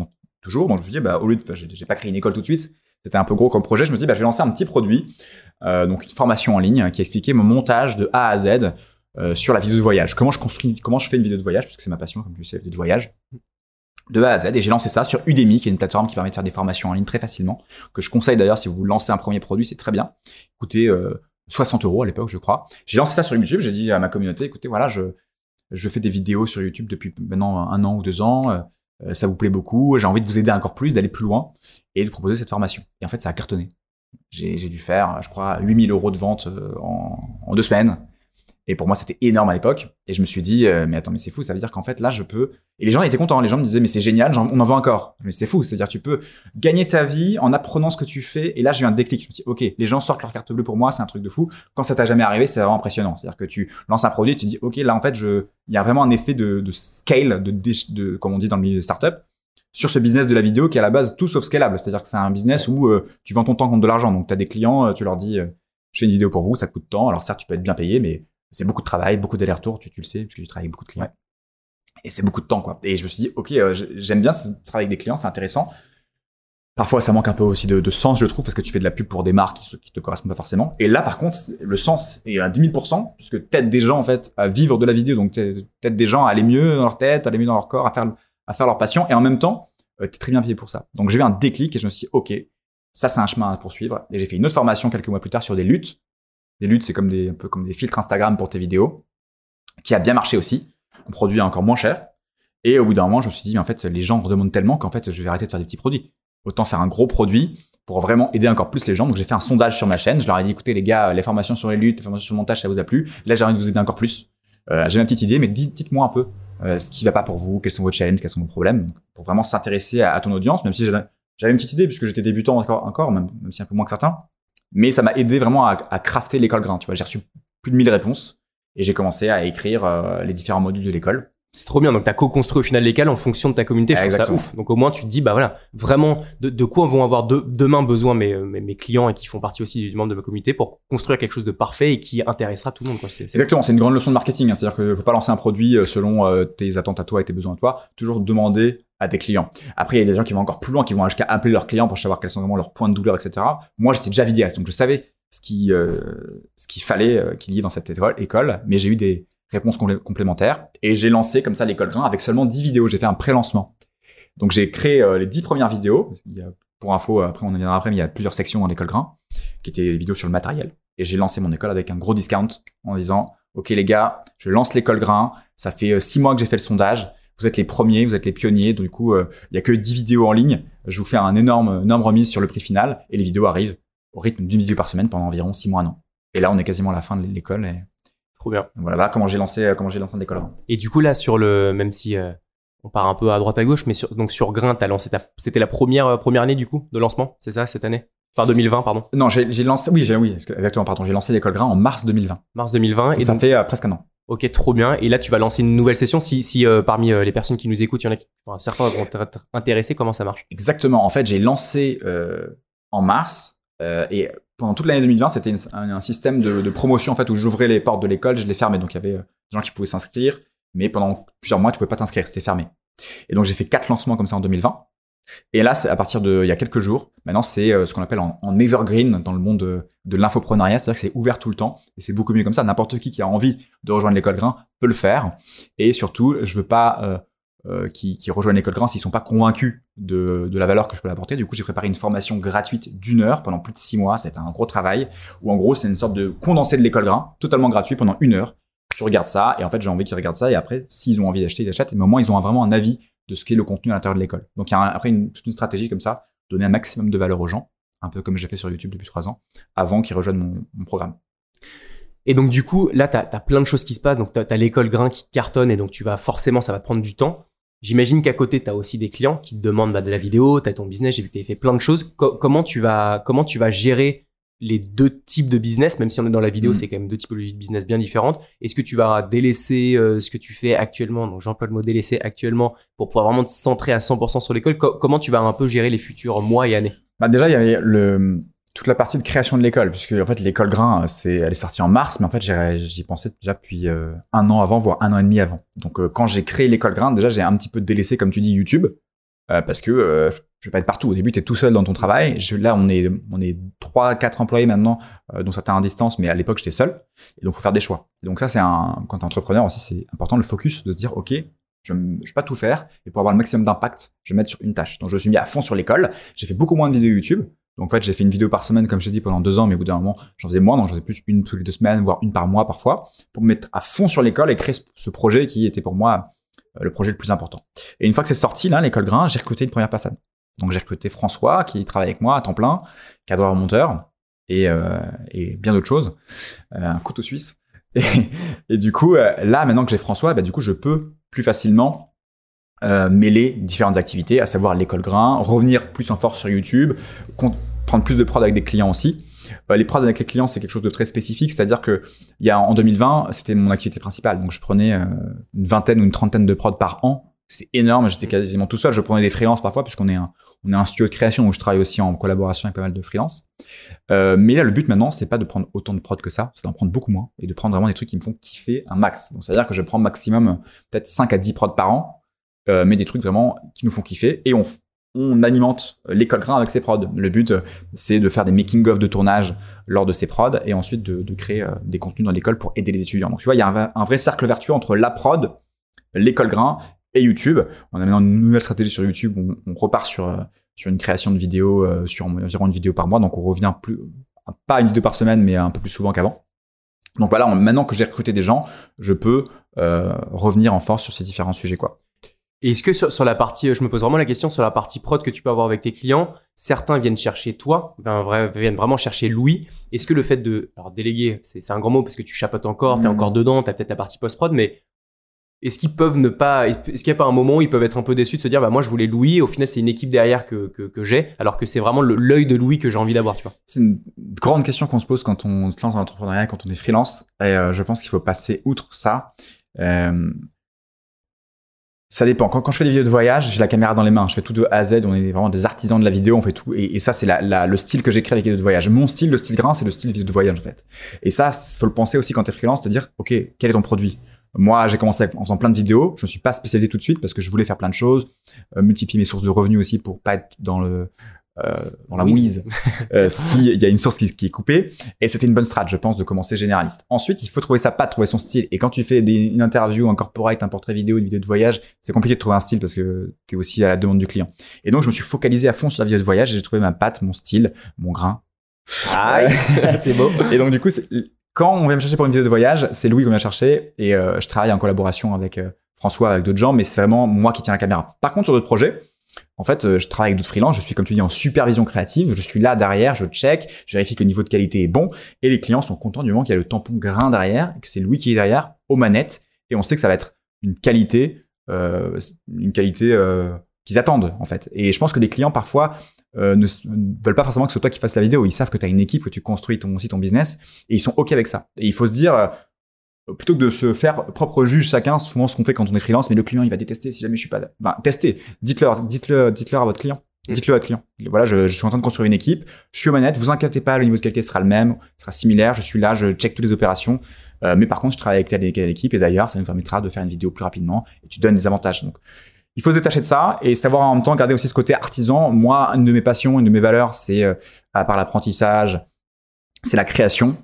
toujours. Donc je me suis dit, bah, au lieu de, j'ai pas créé une école tout de suite, c'était un peu gros comme projet. Je me suis dit, bah, je vais lancer un petit produit, euh, donc une formation en ligne qui expliquait mon montage de A à Z euh, sur la vidéo de voyage. Comment je construis, comment je fais une vidéo de voyage, parce que c'est ma passion, comme tu sais, la vidéo de voyage de A à Z et j'ai lancé ça sur Udemy qui est une plateforme qui permet de faire des formations en ligne très facilement que je conseille d'ailleurs si vous lancez un premier produit c'est très bien écoutez euh, 60 euros à l'époque je crois j'ai lancé ça sur YouTube j'ai dit à ma communauté écoutez voilà je je fais des vidéos sur YouTube depuis maintenant un an ou deux ans euh, ça vous plaît beaucoup j'ai envie de vous aider encore plus d'aller plus loin et de proposer cette formation. Et en fait ça a cartonné. J'ai dû faire je crois 8000 euros de vente euh, en, en deux semaines et pour moi, c'était énorme à l'époque. Et je me suis dit, euh, mais attends, mais c'est fou, ça veut dire qu'en fait, là, je peux. Et les gens étaient contents. Les gens me disaient, mais c'est génial, on en veut encore. Mais c'est fou, c'est-à-dire, tu peux gagner ta vie en apprenant ce que tu fais. Et là, j'ai eu un déclic. Je me suis dit, ok, les gens sortent leur carte bleue pour moi, c'est un truc de fou. Quand ça t'a jamais arrivé, c'est vraiment impressionnant. C'est-à-dire que tu lances un produit, tu dis, ok, là, en fait, je, il y a vraiment un effet de, de scale, de, de, comme on dit dans le milieu de startup sur ce business de la vidéo qui est à la base tout sauf scalable. C'est-à-dire que c'est un business où euh, tu vends ton temps contre de l'argent. Donc, tu as des clients, euh, tu leur dis, je fais une vidéo pour vous, ça coûte tant. Alors, certes, tu peux être bien payé, mais c'est beaucoup de travail, beaucoup d'allers-retours, tu, tu, le sais, puisque tu travailles avec beaucoup de clients. Et c'est beaucoup de temps, quoi. Et je me suis dit, ok, euh, j'aime bien ce travail avec des clients, c'est intéressant. Parfois, ça manque un peu aussi de, de, sens, je trouve, parce que tu fais de la pub pour des marques qui, qui te correspondent pas forcément. Et là, par contre, le sens est à 10 000%, puisque t'aides des gens, en fait, à vivre de la vidéo. Donc, t'aides des gens à aller mieux dans leur tête, à aller mieux dans leur corps, à faire, à faire leur passion. Et en même temps, euh, t'es très bien payé pour ça. Donc, j'ai eu un déclic et je me suis dit, ok, ça, c'est un chemin à poursuivre. Et j'ai fait une autre formation quelques mois plus tard sur des luttes. Des luttes, c'est comme des, un peu comme des filtres Instagram pour tes vidéos qui a bien marché aussi. On produit encore moins cher. Et au bout d'un moment, je me suis dit, mais en fait, les gens redemandent tellement qu'en fait, je vais arrêter de faire des petits produits. Autant faire un gros produit pour vraiment aider encore plus les gens. Donc, j'ai fait un sondage sur ma chaîne. Je leur ai dit, écoutez, les gars, les formations sur les luttes, les formations sur le montage, ça vous a plu. Là, j'ai envie de vous aider encore plus. Euh, j'ai ma petite idée, mais dites-moi un peu euh, ce qui va pas pour vous, quels sont vos challenges, quels sont vos problèmes, pour vraiment s'intéresser à, ton audience, même si j'avais une petite idée, puisque j'étais débutant encore, encore même, même, si un peu moins que certains. Mais ça m'a aidé vraiment à, à crafter l'école grain. Tu vois, j'ai reçu plus de 1000 réponses et j'ai commencé à écrire euh, les différents modules de l'école. C'est trop bien. Donc, tu as co-construit au final l'école en fonction de ta communauté. Je trouve ça ouf. Donc, au moins, tu te dis, bah voilà, vraiment, de, de quoi vont avoir de, demain besoin mes, mes, mes, clients et qui font partie aussi du membre de ma communauté pour construire quelque chose de parfait et qui intéressera tout le monde. Quoi. C'est, Exactement. C'est une grande leçon de marketing. Hein. C'est-à-dire que faut pas lancer un produit euh, selon euh, tes attentes à toi et tes besoins à toi. Toujours demander à tes clients. Après, il y a des gens qui vont encore plus loin, qui vont jusqu'à appeler leurs clients pour savoir quels sont vraiment leurs points de douleur, etc. Moi, j'étais déjà vidéaste, donc je savais ce qui, euh, qu'il fallait euh, qu'il y ait dans cette école, école mais j'ai eu des réponses complémentaires et j'ai lancé comme ça l'école grain avec seulement 10 vidéos. J'ai fait un pré-lancement. Donc j'ai créé euh, les 10 premières vidéos. Il y a, pour info, après on en viendra après, mais il y a plusieurs sections dans l'école grain qui étaient des vidéos sur le matériel. Et j'ai lancé mon école avec un gros discount en disant, OK les gars, je lance l'école grain. Ça fait 6 mois que j'ai fait le sondage. Vous êtes les premiers, vous êtes les pionniers. Donc, du coup, il y a que 10 vidéos en ligne. Je vous fais un énorme, énorme remise sur le prix final et les vidéos arrivent au rythme d'une vidéo par semaine pendant environ six mois, un an. Et là, on est quasiment à la fin de l'école. Et... Trop bien. Voilà, comment j'ai lancé, comment j'ai lancé l'école. Et du coup, là, sur le, même si euh, on part un peu à droite à gauche, mais sur, donc sur Grain, t'as lancé ta, c'était la première, euh, première année du coup de lancement, c'est ça, cette année? Enfin, 2020, pardon. Non, j'ai lancé, oui, j'ai, oui, exactement, pardon, j'ai lancé l'école Grain en mars 2020. Mars 2020. et ça fait euh, presque un an. Ok, trop bien. Et là, tu vas lancer une nouvelle session. Si, si parmi les personnes qui nous écoutent, il y en a qui, enfin, certains vont être intéressés, comment ça marche? Exactement. En fait, j'ai lancé en mars et pendant toute l'année 2020, c'était un, système de, promotion en fait où j'ouvrais les portes de l'école, je les fermais. Donc il y avait euh, des gens qui pouvaient s'inscrire, mais pendant plusieurs mois, tu pouvais pas t'inscrire, c'était fermé. Et donc j'ai fait quatre lancements comme ça en 2020. Et là, à partir de il y a quelques jours, maintenant c'est euh, ce qu'on appelle en, en, evergreen dans le monde de, de l'infoprenariat, c'est-à-dire que c'est ouvert tout le temps et c'est beaucoup mieux comme ça. N'importe qui qui a envie de rejoindre l'école Grain peut le faire. Et surtout, je veux pas euh, euh, rejoignent l'école Grain s'ils sont pas convaincus de, la valeur que je peux apporter. Du coup, j'ai préparé une formation gratuite d'une heure pendant plus de six mois. C'était un gros travail où en gros, c'est une sorte de condensé de l'école Grain, totalement gratuit pendant une heure. Tu regardes ça et en fait, j'ai envie qu'ils regardent ça et après, s'ils ont envie d'acheter, ils achètent. Mais au moins, ils ont vraiment un avis de ce qu'est le contenu à l'intérieur de l'école. Donc, il y a après une, toute une stratégie comme ça, donner un maximum de valeur aux gens, un peu comme j'ai fait sur YouTube depuis trois ans, avant qu'ils rejoignent mon, programme. Et donc du coup, là, tu as, plein de choses qui se passent. Donc tu as, l'école grain qui cartonne et donc tu vas forcément, ça va prendre du temps. J'imagine qu'à côté, tu as aussi des clients qui te demandent bah, de la vidéo, tu ton business, j'ai vu que tu fait plein de choses. comment, tu vas, comment tu vas gérer les deux types de business, même si on est dans la vidéo, mm. c'est quand même deux typologies de business bien différentes. Est-ce que tu vas délaisser euh, ce que tu fais actuellement, donc j'emploie le mot délaisser actuellement, pour pouvoir vraiment te centrer à 100% sur l'école Comment tu vas un peu gérer les futurs mois et années? Bah Déjà, il y avait le... toute la partie de création de l'école, puisque en fait l'école grain, c'est, elle est sortie en mars, mais en fait j'y pensais déjà depuis euh, un an avant, voire un an et demi avant. Donc euh, quand j'ai créé l'école grain, déjà j'ai un petit peu délaissé, comme tu dis, YouTube, euh, parce que euh, je vais pas être partout. Au début, tu es tout seul dans ton travail. Je, là, on est on est trois, quatre employés maintenant, euh, dont certains à distance, mais à l'époque j'étais seul. Et donc faut faire des choix. Et donc ça, c'est un quand t'es entrepreneur aussi, c'est important le focus de se dire, ok. Je ne vais pas tout faire, et pour avoir le maximum d'impact, je vais mettre sur une tâche. Donc je me suis mis à fond sur l'école. J'ai fait beaucoup moins de vidéos YouTube. Donc en fait, j'ai fait une vidéo par semaine, comme je t'ai dit, pendant deux ans, mais au bout d'un moment, j'en faisais moins, donc j'en faisais plus une toutes les deux semaines, voire une par mois parfois, pour me mettre à fond sur l'école et créer ce- projet qui était pour moi euh, le projet le plus important. Et une fois que c'est sorti, là, l'école grain, j'ai recruté une première personne. Donc j'ai recruté François, qui travaille avec moi à temps plein, cadreur monteur, et, euh, bien d'autres choses, euh, un couteau suisse. Et, du coup, euh, là, maintenant que j'ai François, bah, du coup, je peux plus facilement mêler différentes activités, à savoir l'école grain, revenir plus en force sur YouTube, prendre plus de prod avec des clients aussi. Les prods avec les clients, c'est quelque chose de très spécifique, c'est-à-dire que il y a en 2020, c'était mon activité principale, donc je prenais une vingtaine ou une trentaine de prods par an. C'était énorme, j'étais quasiment tout seul. Je prenais des freelances parfois, puisqu'on est un, on est un studio de création où je travaille aussi en collaboration avec pas mal de freelances. Euh, mais là, le but maintenant, c'est pas de prendre autant de prods que ça, c'est d'en prendre beaucoup moins et de prendre vraiment des trucs qui me font kiffer un max. Donc, c'est-à-dire que je prends maximum peut-être 5 à 10 prods par an, euh, mais des trucs vraiment qui nous font kiffer et on, on alimente l'école grain avec ces prods. Le but, c'est de faire des making-of de tournage lors de ces prods et ensuite de, créer euh, des contenus dans l'école pour aider les étudiants. Donc, tu vois, il y a un, un vrai cercle vertueux entre la prod, l'école grain et YouTube. On a maintenant une nouvelle stratégie sur YouTube. On, on repart sur, euh, sur une création de vidéos, euh, sur environ une vidéo par mois. Donc, on revient plus, pas une vidéo par semaine, mais un peu plus souvent qu'avant. Donc voilà, maintenant que j'ai recruté des gens, je peux euh, revenir en force sur ces différents sujets, quoi. Et est-ce que sur, sur la partie, je me pose vraiment la question sur la partie prod que tu peux avoir avec tes clients, certains viennent chercher toi, viennent vraiment chercher Louis. Est-ce que le fait de, alors déléguer, c'est c'est un grand mot parce que tu chapeautes encore, t'es Mhm. encore dedans, t'as peut-être la partie post-prod, mais est-ce qu'ils peuvent ne pas, est-ce qu'il n'y a pas un moment où ils peuvent être un peu déçus de se dire, bah moi je voulais Louis, au final c'est une équipe derrière que, que, j'ai, alors que c'est vraiment l'œil de Louis que j'ai envie d'avoir, tu vois. C'est une grande question qu'on se pose quand on se lance dans l'entrepreneuriat, quand on est freelance. Et euh, je pense qu'il faut passer outre ça. Euh, ça dépend. Quand, quand je fais des vidéos de voyage, j'ai la caméra dans les mains. Je fais tout de A à Z. On est vraiment des artisans de la vidéo. On fait tout. Et, ça, c'est la, le style que j'ai créé avec les vidéos de voyage. Mon style, le style grain, c'est le style vidéo de voyage, en fait. Et ça, faut le penser aussi quand t'es freelance, te dire, OK, quel est ton produit? Moi, j'ai commencé en faisant plein de vidéos. Je ne suis pas spécialisé tout de suite parce que je voulais faire plein de choses, euh, multiplier mes sources de revenus aussi pour pas être dans le euh, dans la wheeze euh, s'il y a une source qui, qui est coupée. Et c'était une bonne strat, je pense, de commencer généraliste. Ensuite, il faut trouver sa patte, trouver son style. Et quand tu fais des, une interview, un corporate, un portrait vidéo, une vidéo de voyage, c'est compliqué de trouver un style parce que tu es aussi à la demande du client. Et donc, je me suis focalisé à fond sur la vidéo de voyage et j'ai trouvé ma patte, mon style, mon grain. Aïe, c'est beau. Et donc, du coup, quand on vient me chercher pour une vidéo de voyage, c'est Louis qu'on vient chercher et euh, je travaille en collaboration avec euh, François, avec d'autres gens, mais c'est vraiment moi qui tiens la caméra. Par contre, sur d'autres projets, en fait, euh, je travaille avec d'autres freelances, je suis, comme tu dis, en supervision créative, je suis là derrière, je check, je vérifie que le niveau de qualité est bon, et les clients sont contents du moment qu'il y a le tampon grain derrière, et que c'est Louis qui est derrière, aux manettes, et on sait que ça va être une qualité, une qualité qu'ils attendent, en fait. Et je pense que des clients, parfois, euh, ne, veulent pas forcément que ce soit toi qui fasses la vidéo, ils savent que tu as une équipe, que tu construis ton, aussi ton business, et ils sont OK avec ça. Et il faut se dire, euh, plutôt que de se faire propre juge chacun, souvent ce qu'on fait quand on est freelance, mais le client il va détester si jamais je suis pas. Enfin, testez, dites-leur, dites-le, dites-leur à votre client. Mm. Dites-le à votre client. Voilà, je, je suis en train de construire une équipe, je suis aux manettes, vous inquiétez pas, le niveau de qualité sera le même, sera similaire, je suis là, je check toutes les opérations. Euh, mais par contre, je travaille avec telle et telle équipe et d'ailleurs, ça nous permettra de faire une vidéo plus rapidement et tu donnes des avantages. Donc, il faut se détacher de ça et savoir en même temps garder aussi ce côté artisan. Moi, une de mes passions, une de mes valeurs, c'est euh, à part l'apprentissage, c'est la création.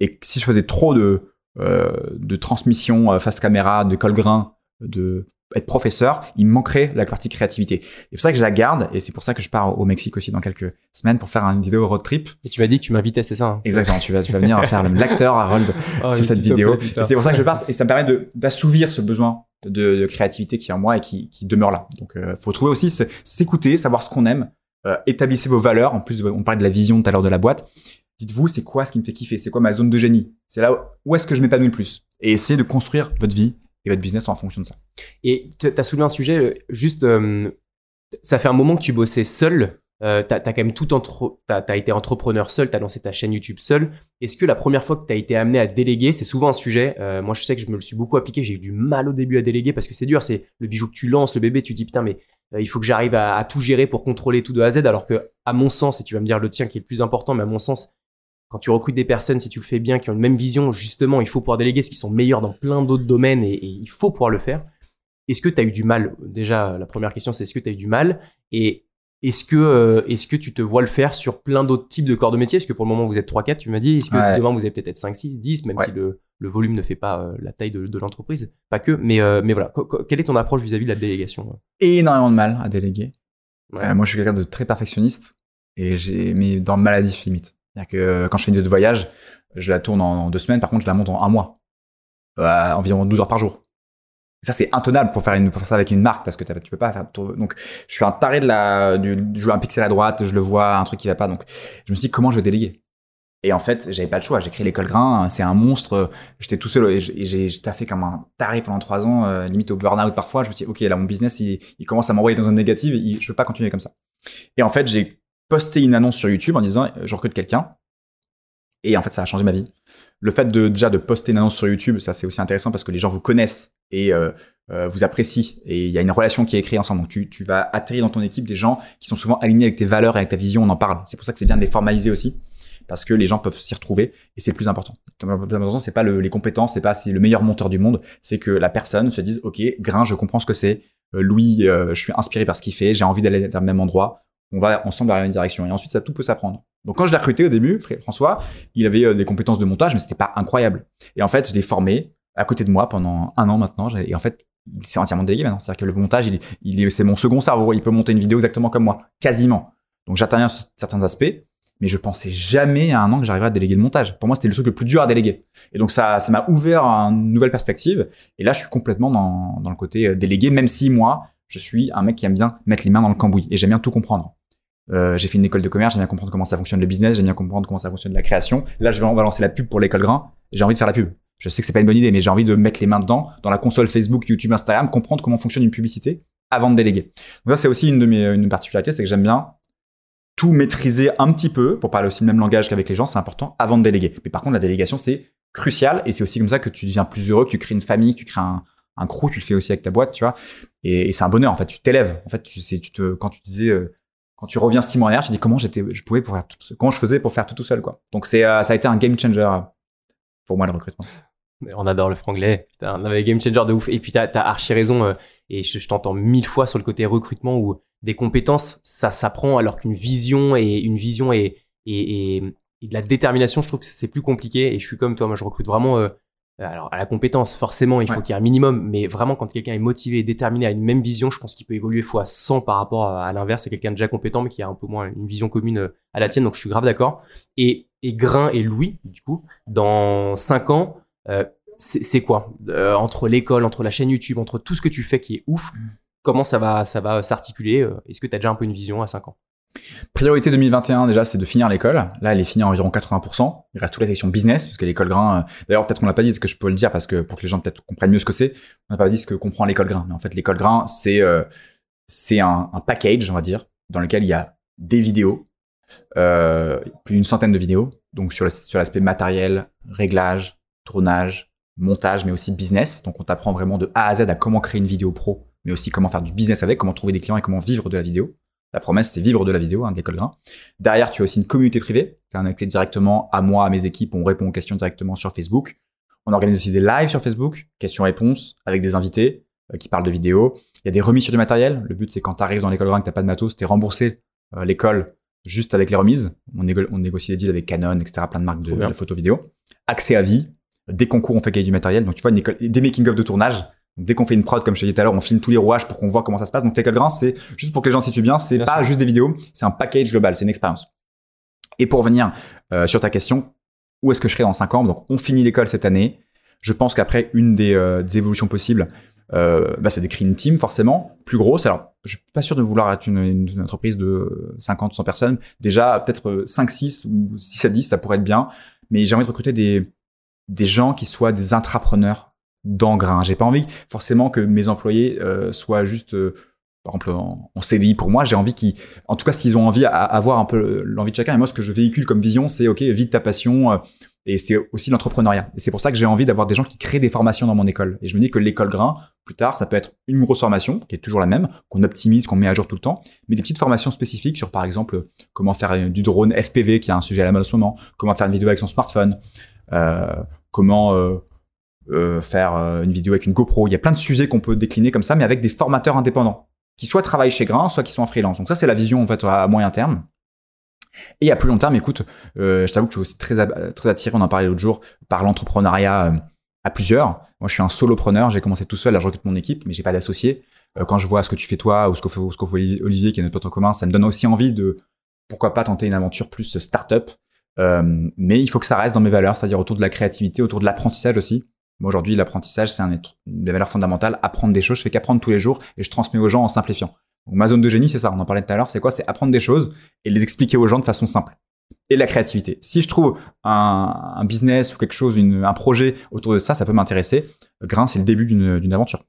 Et si je faisais trop de euh, de transmission euh, face caméra, de col grain, de être professeur, il me manquerait la partie créativité. C'est pour ça que je la garde et c'est pour ça que je pars au Mexique aussi dans quelques semaines pour faire une vidéo road trip. Et tu m'as dit que tu m'invitais, c'est ça hein? Exactement, tu vas, tu vas venir faire le- l'acteur Harold Oh, sur cette vidéo. c'est pour ça que je passe et ça me permet d'assouvir ce besoin de, de créativité qui est en moi et qui, qui demeure là. Donc, euh, faut trouver aussi s'écouter, savoir ce qu'on aime, euh, établissez vos valeurs. En plus, on parlait de la vision tout à l'heure de la boîte. Dites-vous, c'est quoi ce qui me fait kiffer? C'est quoi ma zone de génie? C'est là où, où est-ce que je m'épanouis le plus? Et essayez de construire votre vie et votre business en fonction de ça. Et tu as soulevé un sujet, euh, juste, euh, ça fait un moment que tu bossais seul. Euh, t'as as quand même tout entre, t'as as été entrepreneur seul, t'as lancé ta chaîne YouTube seul. Est-ce que la première fois que t'as été amené à déléguer, c'est souvent un sujet. euh, moi, je sais que je me le suis beaucoup appliqué. J'ai eu du mal au début à déléguer parce que c'est dur. C'est le bijou que tu lances, le bébé. Tu dis putain, mais il faut que j'arrive à, à tout gérer pour contrôler tout de A à Z. Alors que, à mon sens, et tu vas me dire le tien qui est le plus important, mais à mon sens, quand tu recrutes des personnes, si tu le fais bien, qui ont une même vision, justement, il faut pouvoir déléguer ce qui sont meilleurs dans plein d'autres domaines et, et il faut pouvoir le faire. Est-ce que tu as eu du mal? Déjà, la première question, c'est est-ce que tu as eu du mal? Et est-ce que, euh, est-ce que tu te vois le faire sur plein d'autres types de corps de métier? Est-ce que pour le moment, vous êtes 3-4, tu m'as dit? Est-ce que Ouais. demain, vous allez peut-être être 5, 6, 10, même Ouais. si le, le volume ne fait pas euh, la taille de, de l'entreprise? Pas que, mais, euh, mais voilà. Quelle est ton approche vis-à-vis de la délégation Énormément de mal à déléguer. Ouais. Moi, je suis quelqu'un de très perfectionniste et j'ai, mais dans le maladif limite. Euh, quand je fais une vidéo de voyage, je la tourne en, deux semaines. Par contre, je la monte en un mois, Euh, environ 12 heures par jour. Ça, c'est intenable pour faire, ça avec une marque parce que tu peux pas faire. Donc, je suis un taré de la, je vois un pixel à droite, je le vois, un truc qui va pas. Donc, je me suis dit comment je vais déléguer? Et en fait, j'avais pas le choix. J'ai créé l'école grain. C'est un monstre. J'étais tout seul et j'ai- taffé comme un taré pendant trois ans, euh, limite au burn-out parfois. Je me suis dit, ok, là, mon business, il, commence à m'envoyer dans une négative. Et il- je veux pas continuer comme ça. Et en fait, j'ai posté une annonce sur YouTube en disant, euh, je recrute quelqu'un. Et en fait, ça a changé ma vie. Le fait de déjà de poster une annonce sur YouTube, ça c'est aussi intéressant parce que les gens vous connaissent et euh, euh, vous apprécient et il y a une relation qui est créée ensemble. Donc tu, tu vas atterrir dans ton équipe des gens qui sont souvent alignés avec tes valeurs et avec ta vision. On en parle. C'est pour ça que c'est bien de les formaliser aussi parce que les gens peuvent s'y retrouver et c'est le plus important. Le plus important, c'est pas le- les compétences, c'est pas c'est le meilleur monteur du monde, c'est que la personne se dise ok, Grain, je comprends ce que c'est. Euh, Louis, euh, je suis inspiré par ce qu'il fait, j'ai envie d'aller vers le même endroit. On va ensemble dans la même direction et ensuite ça tout peut s'apprendre. Donc quand je l'ai recruté au début, Fr- François, il avait euh, des compétences de montage, mais c'était pas incroyable. Et en fait, je l'ai formé à côté de moi pendant un an maintenant. Et en fait, il s'est entièrement délégué maintenant. C'est-à-dire que le montage, il, il est, c'est mon second cerveau. Il peut monter une vidéo exactement comme moi, quasiment. Donc j'interviens sur certains aspects, mais je pensais jamais à un an que j'arriverais à déléguer le montage. Pour moi, c'était le truc le plus dur à déléguer. Et donc ça, ça m'a ouvert une nouvelle perspective. Et là, je suis complètement dans, dans le côté euh, délégué, même si moi, je suis un mec qui aime bien mettre les mains dans le cambouis et j'aime bien tout comprendre. Euh, j'ai fait une école de commerce, j'aime bien comprendre comment ça fonctionne le business, j'aime bien comprendre comment ça fonctionne la création. Là, je vais, on va lancer la pub pour l'école grain. J'ai envie de faire la pub. Je sais que c'est pas une bonne idée, mais j'ai envie de mettre les mains dedans, dans la console Facebook, YouTube, Instagram, comprendre comment fonctionne une publicité avant de déléguer. Donc ça, c'est aussi une de mes une particularités, c'est que j'aime bien tout maîtriser un petit peu pour parler aussi le même langage qu'avec les gens, c'est important avant de déléguer. Mais par contre, la délégation, c'est crucial et c'est aussi comme ça que tu deviens plus heureux, que tu crées une famille, que tu crées un, un crew, tu le fais aussi avec ta boîte, tu vois. Et, c'est un bonheur, en fait, tu t'élèves. En fait, tu tu quand tu disais, euh, quand tu reviens six mois en arrière, tu dis comment j'étais, je pouvais pour faire tout, comment je faisais pour faire tout tout seul, quoi. Donc c'est, euh, ça a été un game changer pour moi le recrutement. On adore le franglais. Putain, non, game changer de ouf. Et puis, t'as as archi raison. euh, et je, t'entends mille fois sur le côté recrutement où des compétences, ça s'apprend alors qu'une vision et une vision et, et, et, et de la détermination, je trouve que c'est plus compliqué. Et je suis comme toi. Moi, je recrute vraiment, euh, alors, à la compétence, forcément, il faut qu'il y ait un minimum. Mais vraiment, quand quelqu'un est motivé et déterminé à une même vision, je pense qu'il peut évoluer fois 100 par rapport à, à l'inverse. C'est quelqu'un déjà compétent, mais qui a un peu moins une vision commune euh, à la tienne. Donc, je suis grave d'accord. Et, et Grain et Louis, du coup, dans 5 ans, euh, c'est quoi? Euh, entre l'école, entre la chaîne YouTube, entre tout ce que tu fais qui est ouf Comment ça va, ça va s'articuler? Euh, Est-ce que tu as déjà un peu une vision à 5 ans? Priorité 2021 déjà, c'est de finir l'école. Là, elle est finie à environ 80%. Il reste toute la section business parce que l'école grain. euh, D'ailleurs, peut-être qu'on l'a pas dit, est-ce que je peux le dire parce que pour que les gens peut-être comprennent mieux ce que c'est. On n'a pas dit ce que comprend l'école grain. Mais en fait, l'école grain, c'est euh, un, package, on va dire, dans lequel il y a des vidéos, euh, plus d'une centaine de vidéos. Donc sur l'aspect matériel, réglage, tournage, montage, mais aussi business. Donc on t'apprend vraiment de A à Z à comment créer une vidéo pro, mais aussi comment faire du business avec, comment trouver des clients et comment vivre de la vidéo. La promesse, c'est vivre de la vidéo, hein, de l'école grain. Derrière, tu as aussi une communauté privée. Tu as un accès directement à moi, à mes équipes. On répond aux questions directement sur Facebook. On organise aussi des lives sur Facebook, questions-réponses, avec des invités euh, qui parlent de vidéos. Il y a des remises sur du matériel. Le but, c'est quand tu arrives dans l'école grain que tu pas de matos, t'es remboursé euh, l'école juste avec les remises. On, négo- on négocie des deals avec Canon, etc., plein de marques de, photos vidéo. Accès à vie. Des concours, on fait gagner du matériel. Donc, tu vois, une école, des making-of de tournage. Dès qu'on fait une prod, comme je te disais tout à l'heure, on filme tous les rouages pour qu'on voit comment ça se passe. Donc, l'école grain, c'est juste pour que les gens s'y situent bien. C'est pas sûr. juste des vidéos. C'est un package global. C'est une expérience. Et pour revenir euh, sur ta question, où est-ce que je serai dans 5 ans? Donc, on finit l'école cette année. Je pense qu'après, une des, euh, des évolutions possibles, euh, bah, c'est d'écrire une team, forcément, plus grosse. Alors, je suis pas sûr de vouloir être une, entreprise de 50 ou 100 personnes. Déjà, peut-être euh, 5, 6 ou 6 à 10, ça pourrait être bien. Mais j'ai envie de recruter des, des gens qui soient des intrapreneurs d'engrain. J'ai pas envie forcément que mes employés euh, soient juste, euh, par exemple, en, en CDI pour moi. J'ai envie qu'ils, en tout cas, s'ils ont envie à, avoir un peu l'envie de chacun. Et moi, ce que je véhicule comme vision, c'est ok, vis ta passion, euh, Et c'est aussi l'entrepreneuriat. Et c'est pour ça que j'ai envie d'avoir des gens qui créent des formations dans mon école. Et je me dis que l'école grain, plus tard, ça peut être une grosse formation, qui est toujours la même, qu'on optimise, qu'on met à jour tout le temps, mais des petites formations spécifiques sur, par exemple, comment faire du drone FPV, qui est un sujet à la mode en ce moment, comment faire une vidéo avec son smartphone, comment euh, euh, faire une vidéo avec une GoPro. Il y a plein de sujets qu'on peut décliner comme ça, mais avec des formateurs indépendants, qui soit travaillent chez Grain, soit qui sont en freelance. Donc ça, c'est la vision, en fait, à moyen terme. Et à plus long terme, écoute, euh, je t'avoue que je suis aussi très, très attiré, on en parlait l'autre jour, par l'entrepreneuriat euh, à plusieurs. Moi, je suis un solopreneur, j'ai commencé tout seul, là je recrute mon équipe, mais j'ai pas d'associé. Euh, quand je vois ce que tu fais toi ou ce que fait, ce Olivier, qui est notre pote commun, ça me donne aussi envie de, pourquoi pas, tenter une aventure plus start-up. Euh, mais il faut que ça reste dans mes valeurs, c'est-à-dire autour de la créativité, autour de l'apprentissage aussi. Moi, aujourd'hui, l'apprentissage, c'est un, une des valeurs fondamentales. Apprendre des choses, je fais qu'apprendre tous les jours et je transmets aux gens en simplifiant. Ma zone de génie, c'est ça. On en parlait tout à l'heure. C'est quoi? C'est apprendre des choses et les expliquer aux gens de façon simple. Et la créativité. Si je trouve un, business ou quelque chose, un projet autour de ça, ça peut m'intéresser. Grain, c'est le début d'une aventure.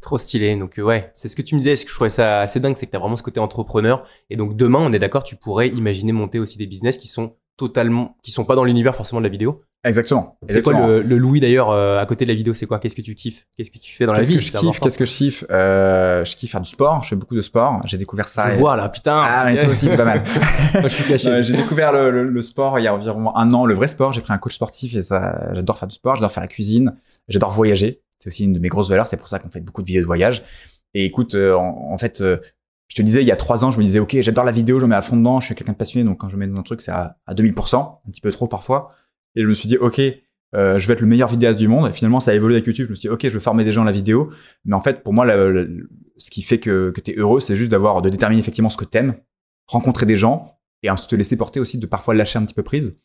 Trop stylé. Donc euh, ouais, c'est ce que tu me disais. Ce que je trouvais ça assez dingue, c'est que tu as vraiment ce côté entrepreneur. Et donc demain, on est d'accord, tu pourrais imaginer monter aussi des business qui sont totalement, qui sont pas dans l'univers forcément de la vidéo. Exactement. C'est quoi le, le, Louis d'ailleurs euh, à côté de la vidéo C'est quoi? Qu'est-ce que tu kiffes? Qu'est-ce que tu fais dans la vie? Qu'est-ce que je kiffe? Qu'est-ce que je kiffe? Euh, Je kiffe faire du sport. Je fais beaucoup de sport. J'ai découvert ça. Je vois là, putain. Ah mais toi aussi, c'est pas mal. Moi, je suis caché. J'ai découvert le, le, le, sport il y a environ un an, le vrai sport. J'ai pris un coach sportif et ça, j'adore faire du sport. J'adore faire la cuisine. J'adore voyager. C'est aussi une de mes grosses valeurs. C'est pour ça qu'on fait beaucoup de vidéos de voyage. Et écoute, euh, en, en, fait, euh, je te disais, il y a trois ans, je me disais, OK, j'adore la vidéo, je me mets à fond dedans, je suis quelqu'un de passionné, donc quand je me mets dans un truc, c'est à, à 2000%, un petit peu trop parfois. Et je me suis dit, OK, euh, je vais être le meilleur vidéaste du monde. Et finalement, ça a évolué avec YouTube. Je me suis dit, OK, je veux former des gens à la vidéo. Mais en fait, pour moi, ce qui fait que, que tu es heureux, c'est juste d'avoir, de déterminer effectivement ce que t'aimes, rencontrer des gens, et ensuite te laisser porter aussi, de parfois lâcher un petit peu prise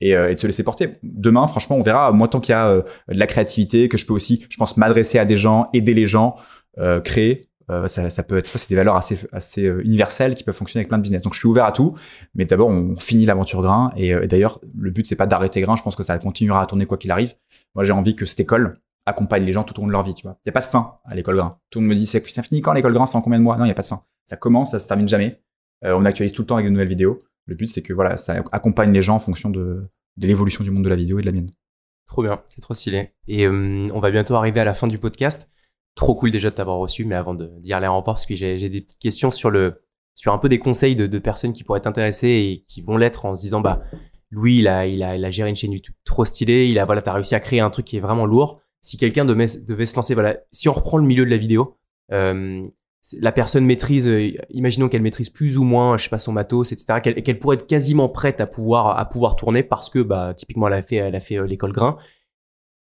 et, euh, et de se laisser porter. Demain, franchement, on verra. Moi, tant qu'il y a euh, de la créativité, que je peux aussi, je pense, m'adresser à des gens, aider les gens, euh, créer, euh, ça, peut être, c'est des valeurs assez, euh, universelles qui peuvent fonctionner avec plein de business. Donc je suis ouvert à tout, mais d'abord on finit l'aventure grain et, euh, et d'ailleurs le but c'est pas d'arrêter grain. Je pense que ça continuera à tourner quoi qu'il arrive. Moi j'ai envie que cette école accompagne les gens tout au long de leur vie. Tu vois, il y a pas de fin à l'école grain. Tout le monde me dit c'est fini quand l'école grain, c'est en combien de mois? Non, il y a pas de fin. Ça commence, ça se termine jamais. on actualise tout le temps avec de nouvelles vidéos. Le but c'est que voilà, ça accompagne les gens en fonction de l'évolution du monde de la vidéo et de la mienne. Trop bien, c'est trop stylé. Et on va bientôt arriver à la fin du podcast trop cool déjà de t'avoir reçu, mais avant de dire les remports, parce que j'ai des petites questions sur le, sur un peu des conseils de, personnes qui pourraient être intéressées et qui vont l'être en se disant, bah, Louis, il a, il a, il a géré une chaîne YouTube trop stylée, il a, voilà, t'as réussi à créer un truc qui est vraiment lourd. Si quelqu'un devait, devait se lancer, voilà, si on reprend le milieu de la vidéo, euh, la personne maîtrise, euh, imaginons qu'elle maîtrise plus ou moins, je sais pas, son matos, etc., qu'elle qu'elle pourrait être quasiment prête à pouvoir, à pouvoir tourner parce que, bah, typiquement, elle a fait, elle a fait euh, l'école grain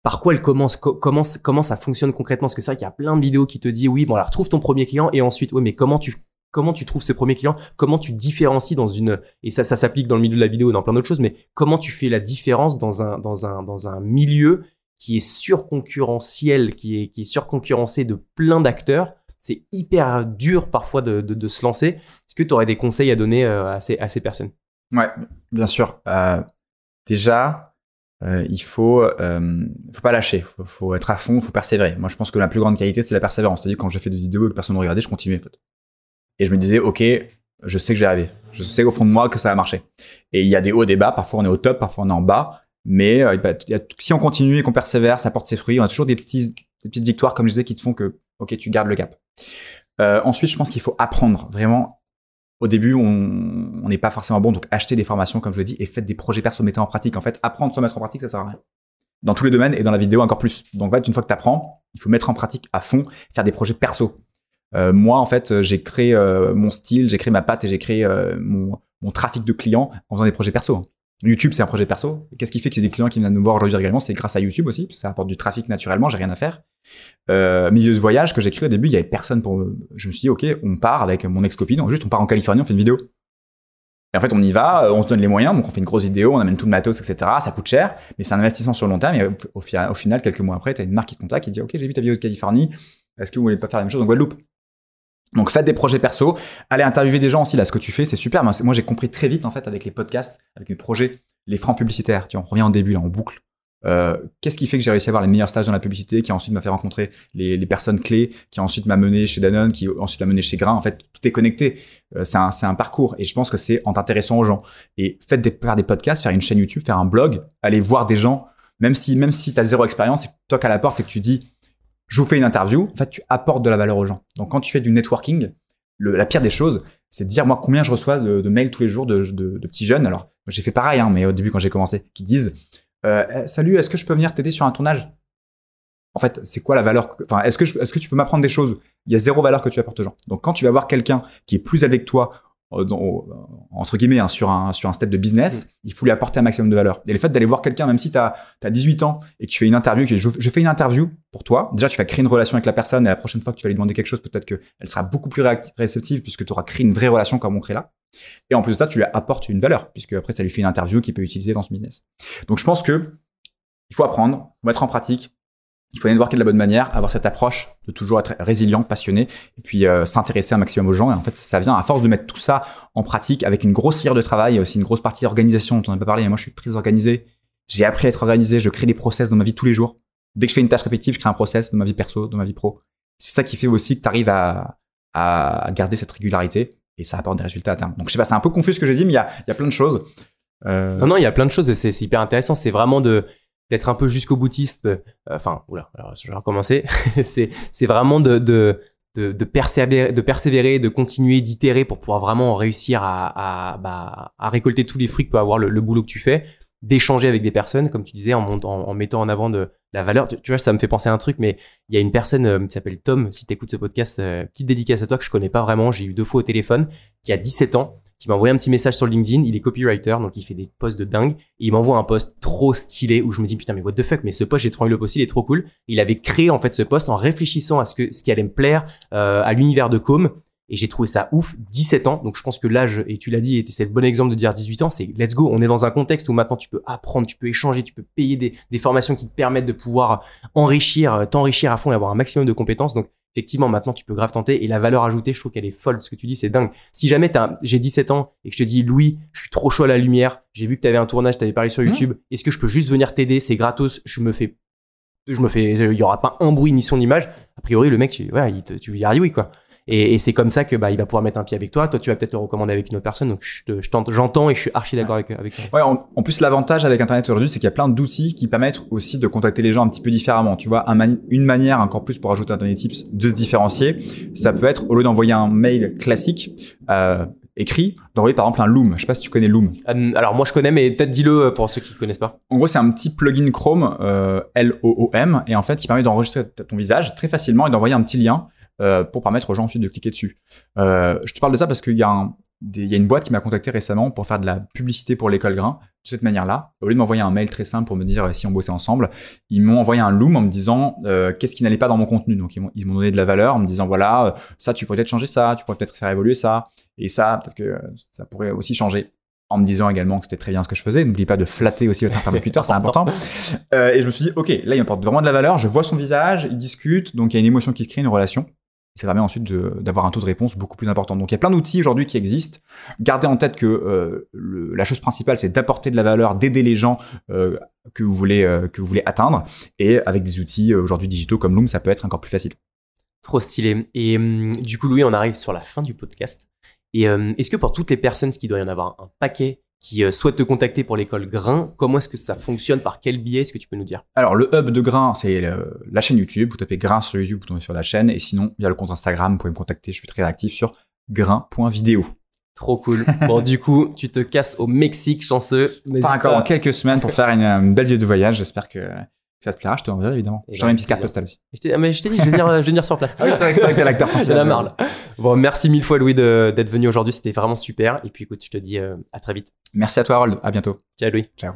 par quoi elle commence, comment, comment ça fonctionne concrètement? Parce que c'est vrai qu'il y a plein de vidéos qui te disent oui, bon alors trouve ton premier client et ensuite oui, mais comment tu comment tu trouves ce premier client? Comment tu différencies dans une et ça ça s'applique dans le milieu de la vidéo et dans plein d'autres choses, mais comment tu fais la différence dans un dans un dans un milieu qui est surconcurrentiel, qui est qui est surconcurrencé de plein d'acteurs? C'est hyper dur parfois de, de, de se lancer. Est-ce que tu aurais des conseils à donner euh, à ces, à ces personnes? Ouais, bien sûr. Euh, déjà, euh, il faut, euh, faut pas lâcher, faut, faut être à fond, faut persévérer. Moi, je pense que la plus grande qualité, c'est la persévérance. C'est-à-dire quand j'ai fait des vidéos et que personne ne regardait, je continuais. En fait. Et je me disais, ok, je sais que j'ai arrivé. Je sais au fond de moi que ça va marcher. Et il y a des hauts, des bas. Parfois, on est au top, parfois on est en bas. Mais euh, si on continue et qu'on persévère, ça porte ses fruits. On a toujours des, petits, des petites victoires, comme je disais, qui te font que, ok, tu gardes le cap. Ensuite, je pense qu'il faut apprendre vraiment au début, on n'est pas forcément bon, donc achetez des formations, comme je le dis, et faites des projets perso, mettez en pratique. En fait, apprendre sans mettre en pratique, ça sert à rien. Dans tous les domaines et dans la vidéo encore plus. Donc, une fois que tu apprends, il faut mettre en pratique à fond, faire des projets perso. Euh, moi, en fait, j'ai créé euh, mon style, j'ai créé ma patte et j'ai créé euh, mon, mon, trafic de clients en faisant des projets perso. YouTube, c'est un projet perso. Qu'est-ce qui fait que des clients qui viennent nous voir aujourd'hui également? C'est grâce à YouTube aussi. Ça apporte du trafic naturellement, j'ai rien à faire. Euh, milieu de voyage que j'ai créé au début, il y avait personne pour. Je me suis dit, ok, on part avec mon ex-copine, juste on part en Californie, on fait une vidéo. Et en fait, on y va, on se donne les moyens, donc on fait une grosse vidéo, on amène tout le matos, etc. Ça coûte cher, mais c'est un investissement sur le long terme. Et au, au final, quelques mois après, tu as une marque qui te contacte qui dit, ok, j'ai vu ta vidéo de Californie, est-ce que vous voulez pas faire la même chose en Guadeloupe? Donc faites des projets perso, allez interviewer des gens aussi là, ce que tu fais c'est super. Moi, j'ai compris très vite en fait avec les podcasts, avec mes projets, les francs publicitaires. Tu on revient en début là, en boucle. euh, qu'est-ce qui fait que j'ai réussi à avoir les meilleurs stages dans la publicité, qui ensuite m'a fait rencontrer les, personnes clés, qui ensuite m'a mené chez Danone, qui ensuite m'a mené chez Grain. En fait, tout est connecté. Euh, c'est un, un, parcours. Et je pense que c'est en t'intéressant aux gens. Et faites des, faire des podcasts, faire une chaîne YouTube, faire un blog, aller voir des gens, même si même si t'as zéro expérience, et que à la porte et que tu dis, je vous fais une interview. En fait, tu apportes de la valeur aux gens. Donc, quand tu fais du networking, la pire des choses, c'est de dire moi combien je reçois de, mails tous les jours de, petits jeunes. Alors, j'ai fait pareil, hein, mais au début quand j'ai commencé, qui disent euh, eh, salut, est-ce que je peux venir t'aider sur un tournage? En fait, c'est quoi la valeur Enfin, est-ce que est-ce que tu peux m'apprendre des choses? Il y a zéro valeur que tu apportes aux gens. Donc, quand tu vas voir quelqu'un qui est plus élevé que toi, dans, entre guillemets, hein, sur, un, sur un step de business, mm. il faut lui apporter un maximum de valeur. Et le fait d'aller voir quelqu'un, même si tu as, 18 ans et que tu fais une interview, que je, je, fais une interview pour toi, déjà tu vas créer une relation avec la personne et la prochaine fois que tu vas lui demander quelque chose, peut-être qu'elle sera beaucoup plus réceptive puisque tu auras créé une vraie relation comme on crée là. Et en plus de ça, tu lui apportes une valeur puisque après ça lui fait une interview qu'il peut utiliser dans ce business. Donc je pense que il faut apprendre, faut mettre en pratique, il faut networker de la bonne manière, avoir cette approche de toujours être résilient, passionné, et puis euh, s'intéresser un maximum aux gens. Et en fait, ça, vient à force de mettre tout ça en pratique avec une grosse cire de travail et aussi une grosse partie organisation dont on n'a pas parlé. Moi, je suis très organisé. J'ai appris à être organisé. Je crée des process dans ma vie tous les jours. Dès que je fais une tâche répétitive, je crée un process dans ma vie perso, dans ma vie pro. C'est ça qui fait aussi que tu arrives à, à garder cette régularité et ça apporte des résultats à terme. Donc je sais pas, c'est un peu confus ce que j'ai dit, mais il y a, y a plein de choses. Euh... Non, non, il y a plein de choses et c'est hyper intéressant. C'est vraiment de d'être un peu jusqu'au boutiste. Euh, enfin, oula, je vais recommencer. c'est vraiment de, de de, persévérer, de persévérer, de continuer, d'itérer pour pouvoir vraiment réussir à, à, bah, récolter tous les fruits que peut avoir le, boulot que tu fais, d'échanger avec des personnes, comme tu disais, en mettant en avant de la valeur. Tu, vois, ça me fait penser à un truc, mais il y a une personne euh, qui s'appelle Tom, si tu écoutes ce podcast, euh, petite dédicace à toi que je connais pas vraiment, j'ai eu deux fois au téléphone, qui a 17 ans, qui m'a envoyé un petit message sur LinkedIn. Il est copywriter, donc il fait des posts de dingue. Et il m'envoie un post trop stylé où je me dis putain mais what the fuck, mais ce post j'ai trop envie le poster, il est trop cool. il avait créé en fait ce post en réfléchissant à ce que ce qui allait me plaire euh, à l'univers de Com. Et j'ai trouvé ça ouf, 17 ans. Donc je pense que l'âge, et tu l'as dit, et c'est le bon exemple de dire 18 ans, c'est let's go. On est dans un contexte où maintenant tu peux apprendre, tu peux échanger, tu peux payer des, formations qui te permettent de pouvoir enrichir, t'enrichir à fond et avoir un maximum de compétences. Donc effectivement, maintenant, tu peux grave tenter. Et la valeur ajoutée, je trouve qu'elle est folle. Ce que tu dis, c'est dingue. Si jamais j'ai 17 ans et que je te dis, Louis, je suis trop chaud à la lumière, j'ai vu que tu avais un tournage, tu avais parlé sur mmh. YouTube, est-ce que je peux juste venir t'aider? C'est gratos, je me fais. Je me fais. Il y aura pas un bruit ni son image. A priori, le mec, tu, ouais, il te, tu lui dis oui, quoi. Et, et c'est comme ça que bah, il va pouvoir mettre un pied avec toi. Toi, tu vas peut-être le recommander avec une autre personne. Donc, je, j'entends et je suis archi d'accord avec, avec ça. Ouais, en, en plus, l'avantage avec Internet aujourd'hui, c'est qu'il y a plein d'outils qui permettent aussi de contacter les gens un petit peu différemment. Tu vois, un une manière encore plus pour ajouter Internet Tips de se différencier, ça peut être au lieu d'envoyer un mail classique. Euh, écrit, d'envoyer par exemple un Loom. Je sais pas si tu connais Loom. Euh, alors moi je connais, mais peut-être dis-le euh, pour ceux qui connaissent pas. En gros, c'est un petit plugin Chrome euh, L-O-O-M et en fait qui permet d'enregistrer ton visage très facilement et d'envoyer un petit lien euh, pour permettre aux gens ensuite de cliquer dessus. Euh, je te parle de ça parce qu'il y a un, il y a une boîte qui m'a contacté récemment pour faire de la publicité pour l'école Grain de cette manière-là. Au lieu de m'envoyer un mail très simple pour me dire euh, si on bossait ensemble, ils m'ont envoyé un loom en me disant qu'est-ce qui n'allait pas dans mon contenu. Donc ils m'ont donné de la valeur en me disant voilà ça tu pourrais peut-être changer ça, tu pourrais peut-être faire évoluer ça et ça peut-être que ça pourrait aussi changer. En me disant également que c'était très bien ce que je faisais. N'oublie pas de flatter aussi votre interlocuteur, c'est important. et je me suis dit ok là il m'apporte vraiment de la valeur. Je vois son visage, il discute, donc il y a une émotion qui se crée, une relation ça permet ensuite d'avoir un taux de réponse beaucoup plus important. Donc il y a plein d'outils aujourd'hui qui existent. Gardez en tête que euh, la chose principale, c'est d'apporter de la valeur, d'aider les gens euh, que vous voulez euh, que vous voulez atteindre. Et avec des outils aujourd'hui digitaux comme Loom, ça peut être encore plus facile. Trop stylé. Et hum, du coup, Louis, on arrive sur la fin du podcast. Et hum, est-ce que pour toutes les personnes, ce qui doit y en avoir un paquet, qui euh, souhaitent te contacter pour l'école Grain, comment est-ce que ça fonctionne? Par quel biais Est-ce que tu peux nous dire? Alors, le hub de Grain, c'est euh, la chaîne YouTube. Vous tapez Grain sur YouTube, vous tombez sur la chaîne. Et sinon, il y a le compte Instagram, vous pouvez me contacter. Je suis très actif sur grain.video. Trop cool. bon, du coup, tu te casses au Mexique, chanceux. Pas encore en quelques semaines pour faire une, belle vidéo de voyage. J'espère que ça te plaira, je te l'enverrai évidemment. Je t'enverrai une petite carte postale aussi. Je mais je t'ai dit, je vais venir, je vais venir sur place. ah oui, c'est vrai, que t'es l'acteur principal. la marre, Bon, merci mille fois, Louis, d'être venu aujourd'hui. C'était vraiment super. Et puis, écoute, je te dis euh, à très vite. Merci à toi, Harold. À bientôt. Ciao, Louis. Ciao.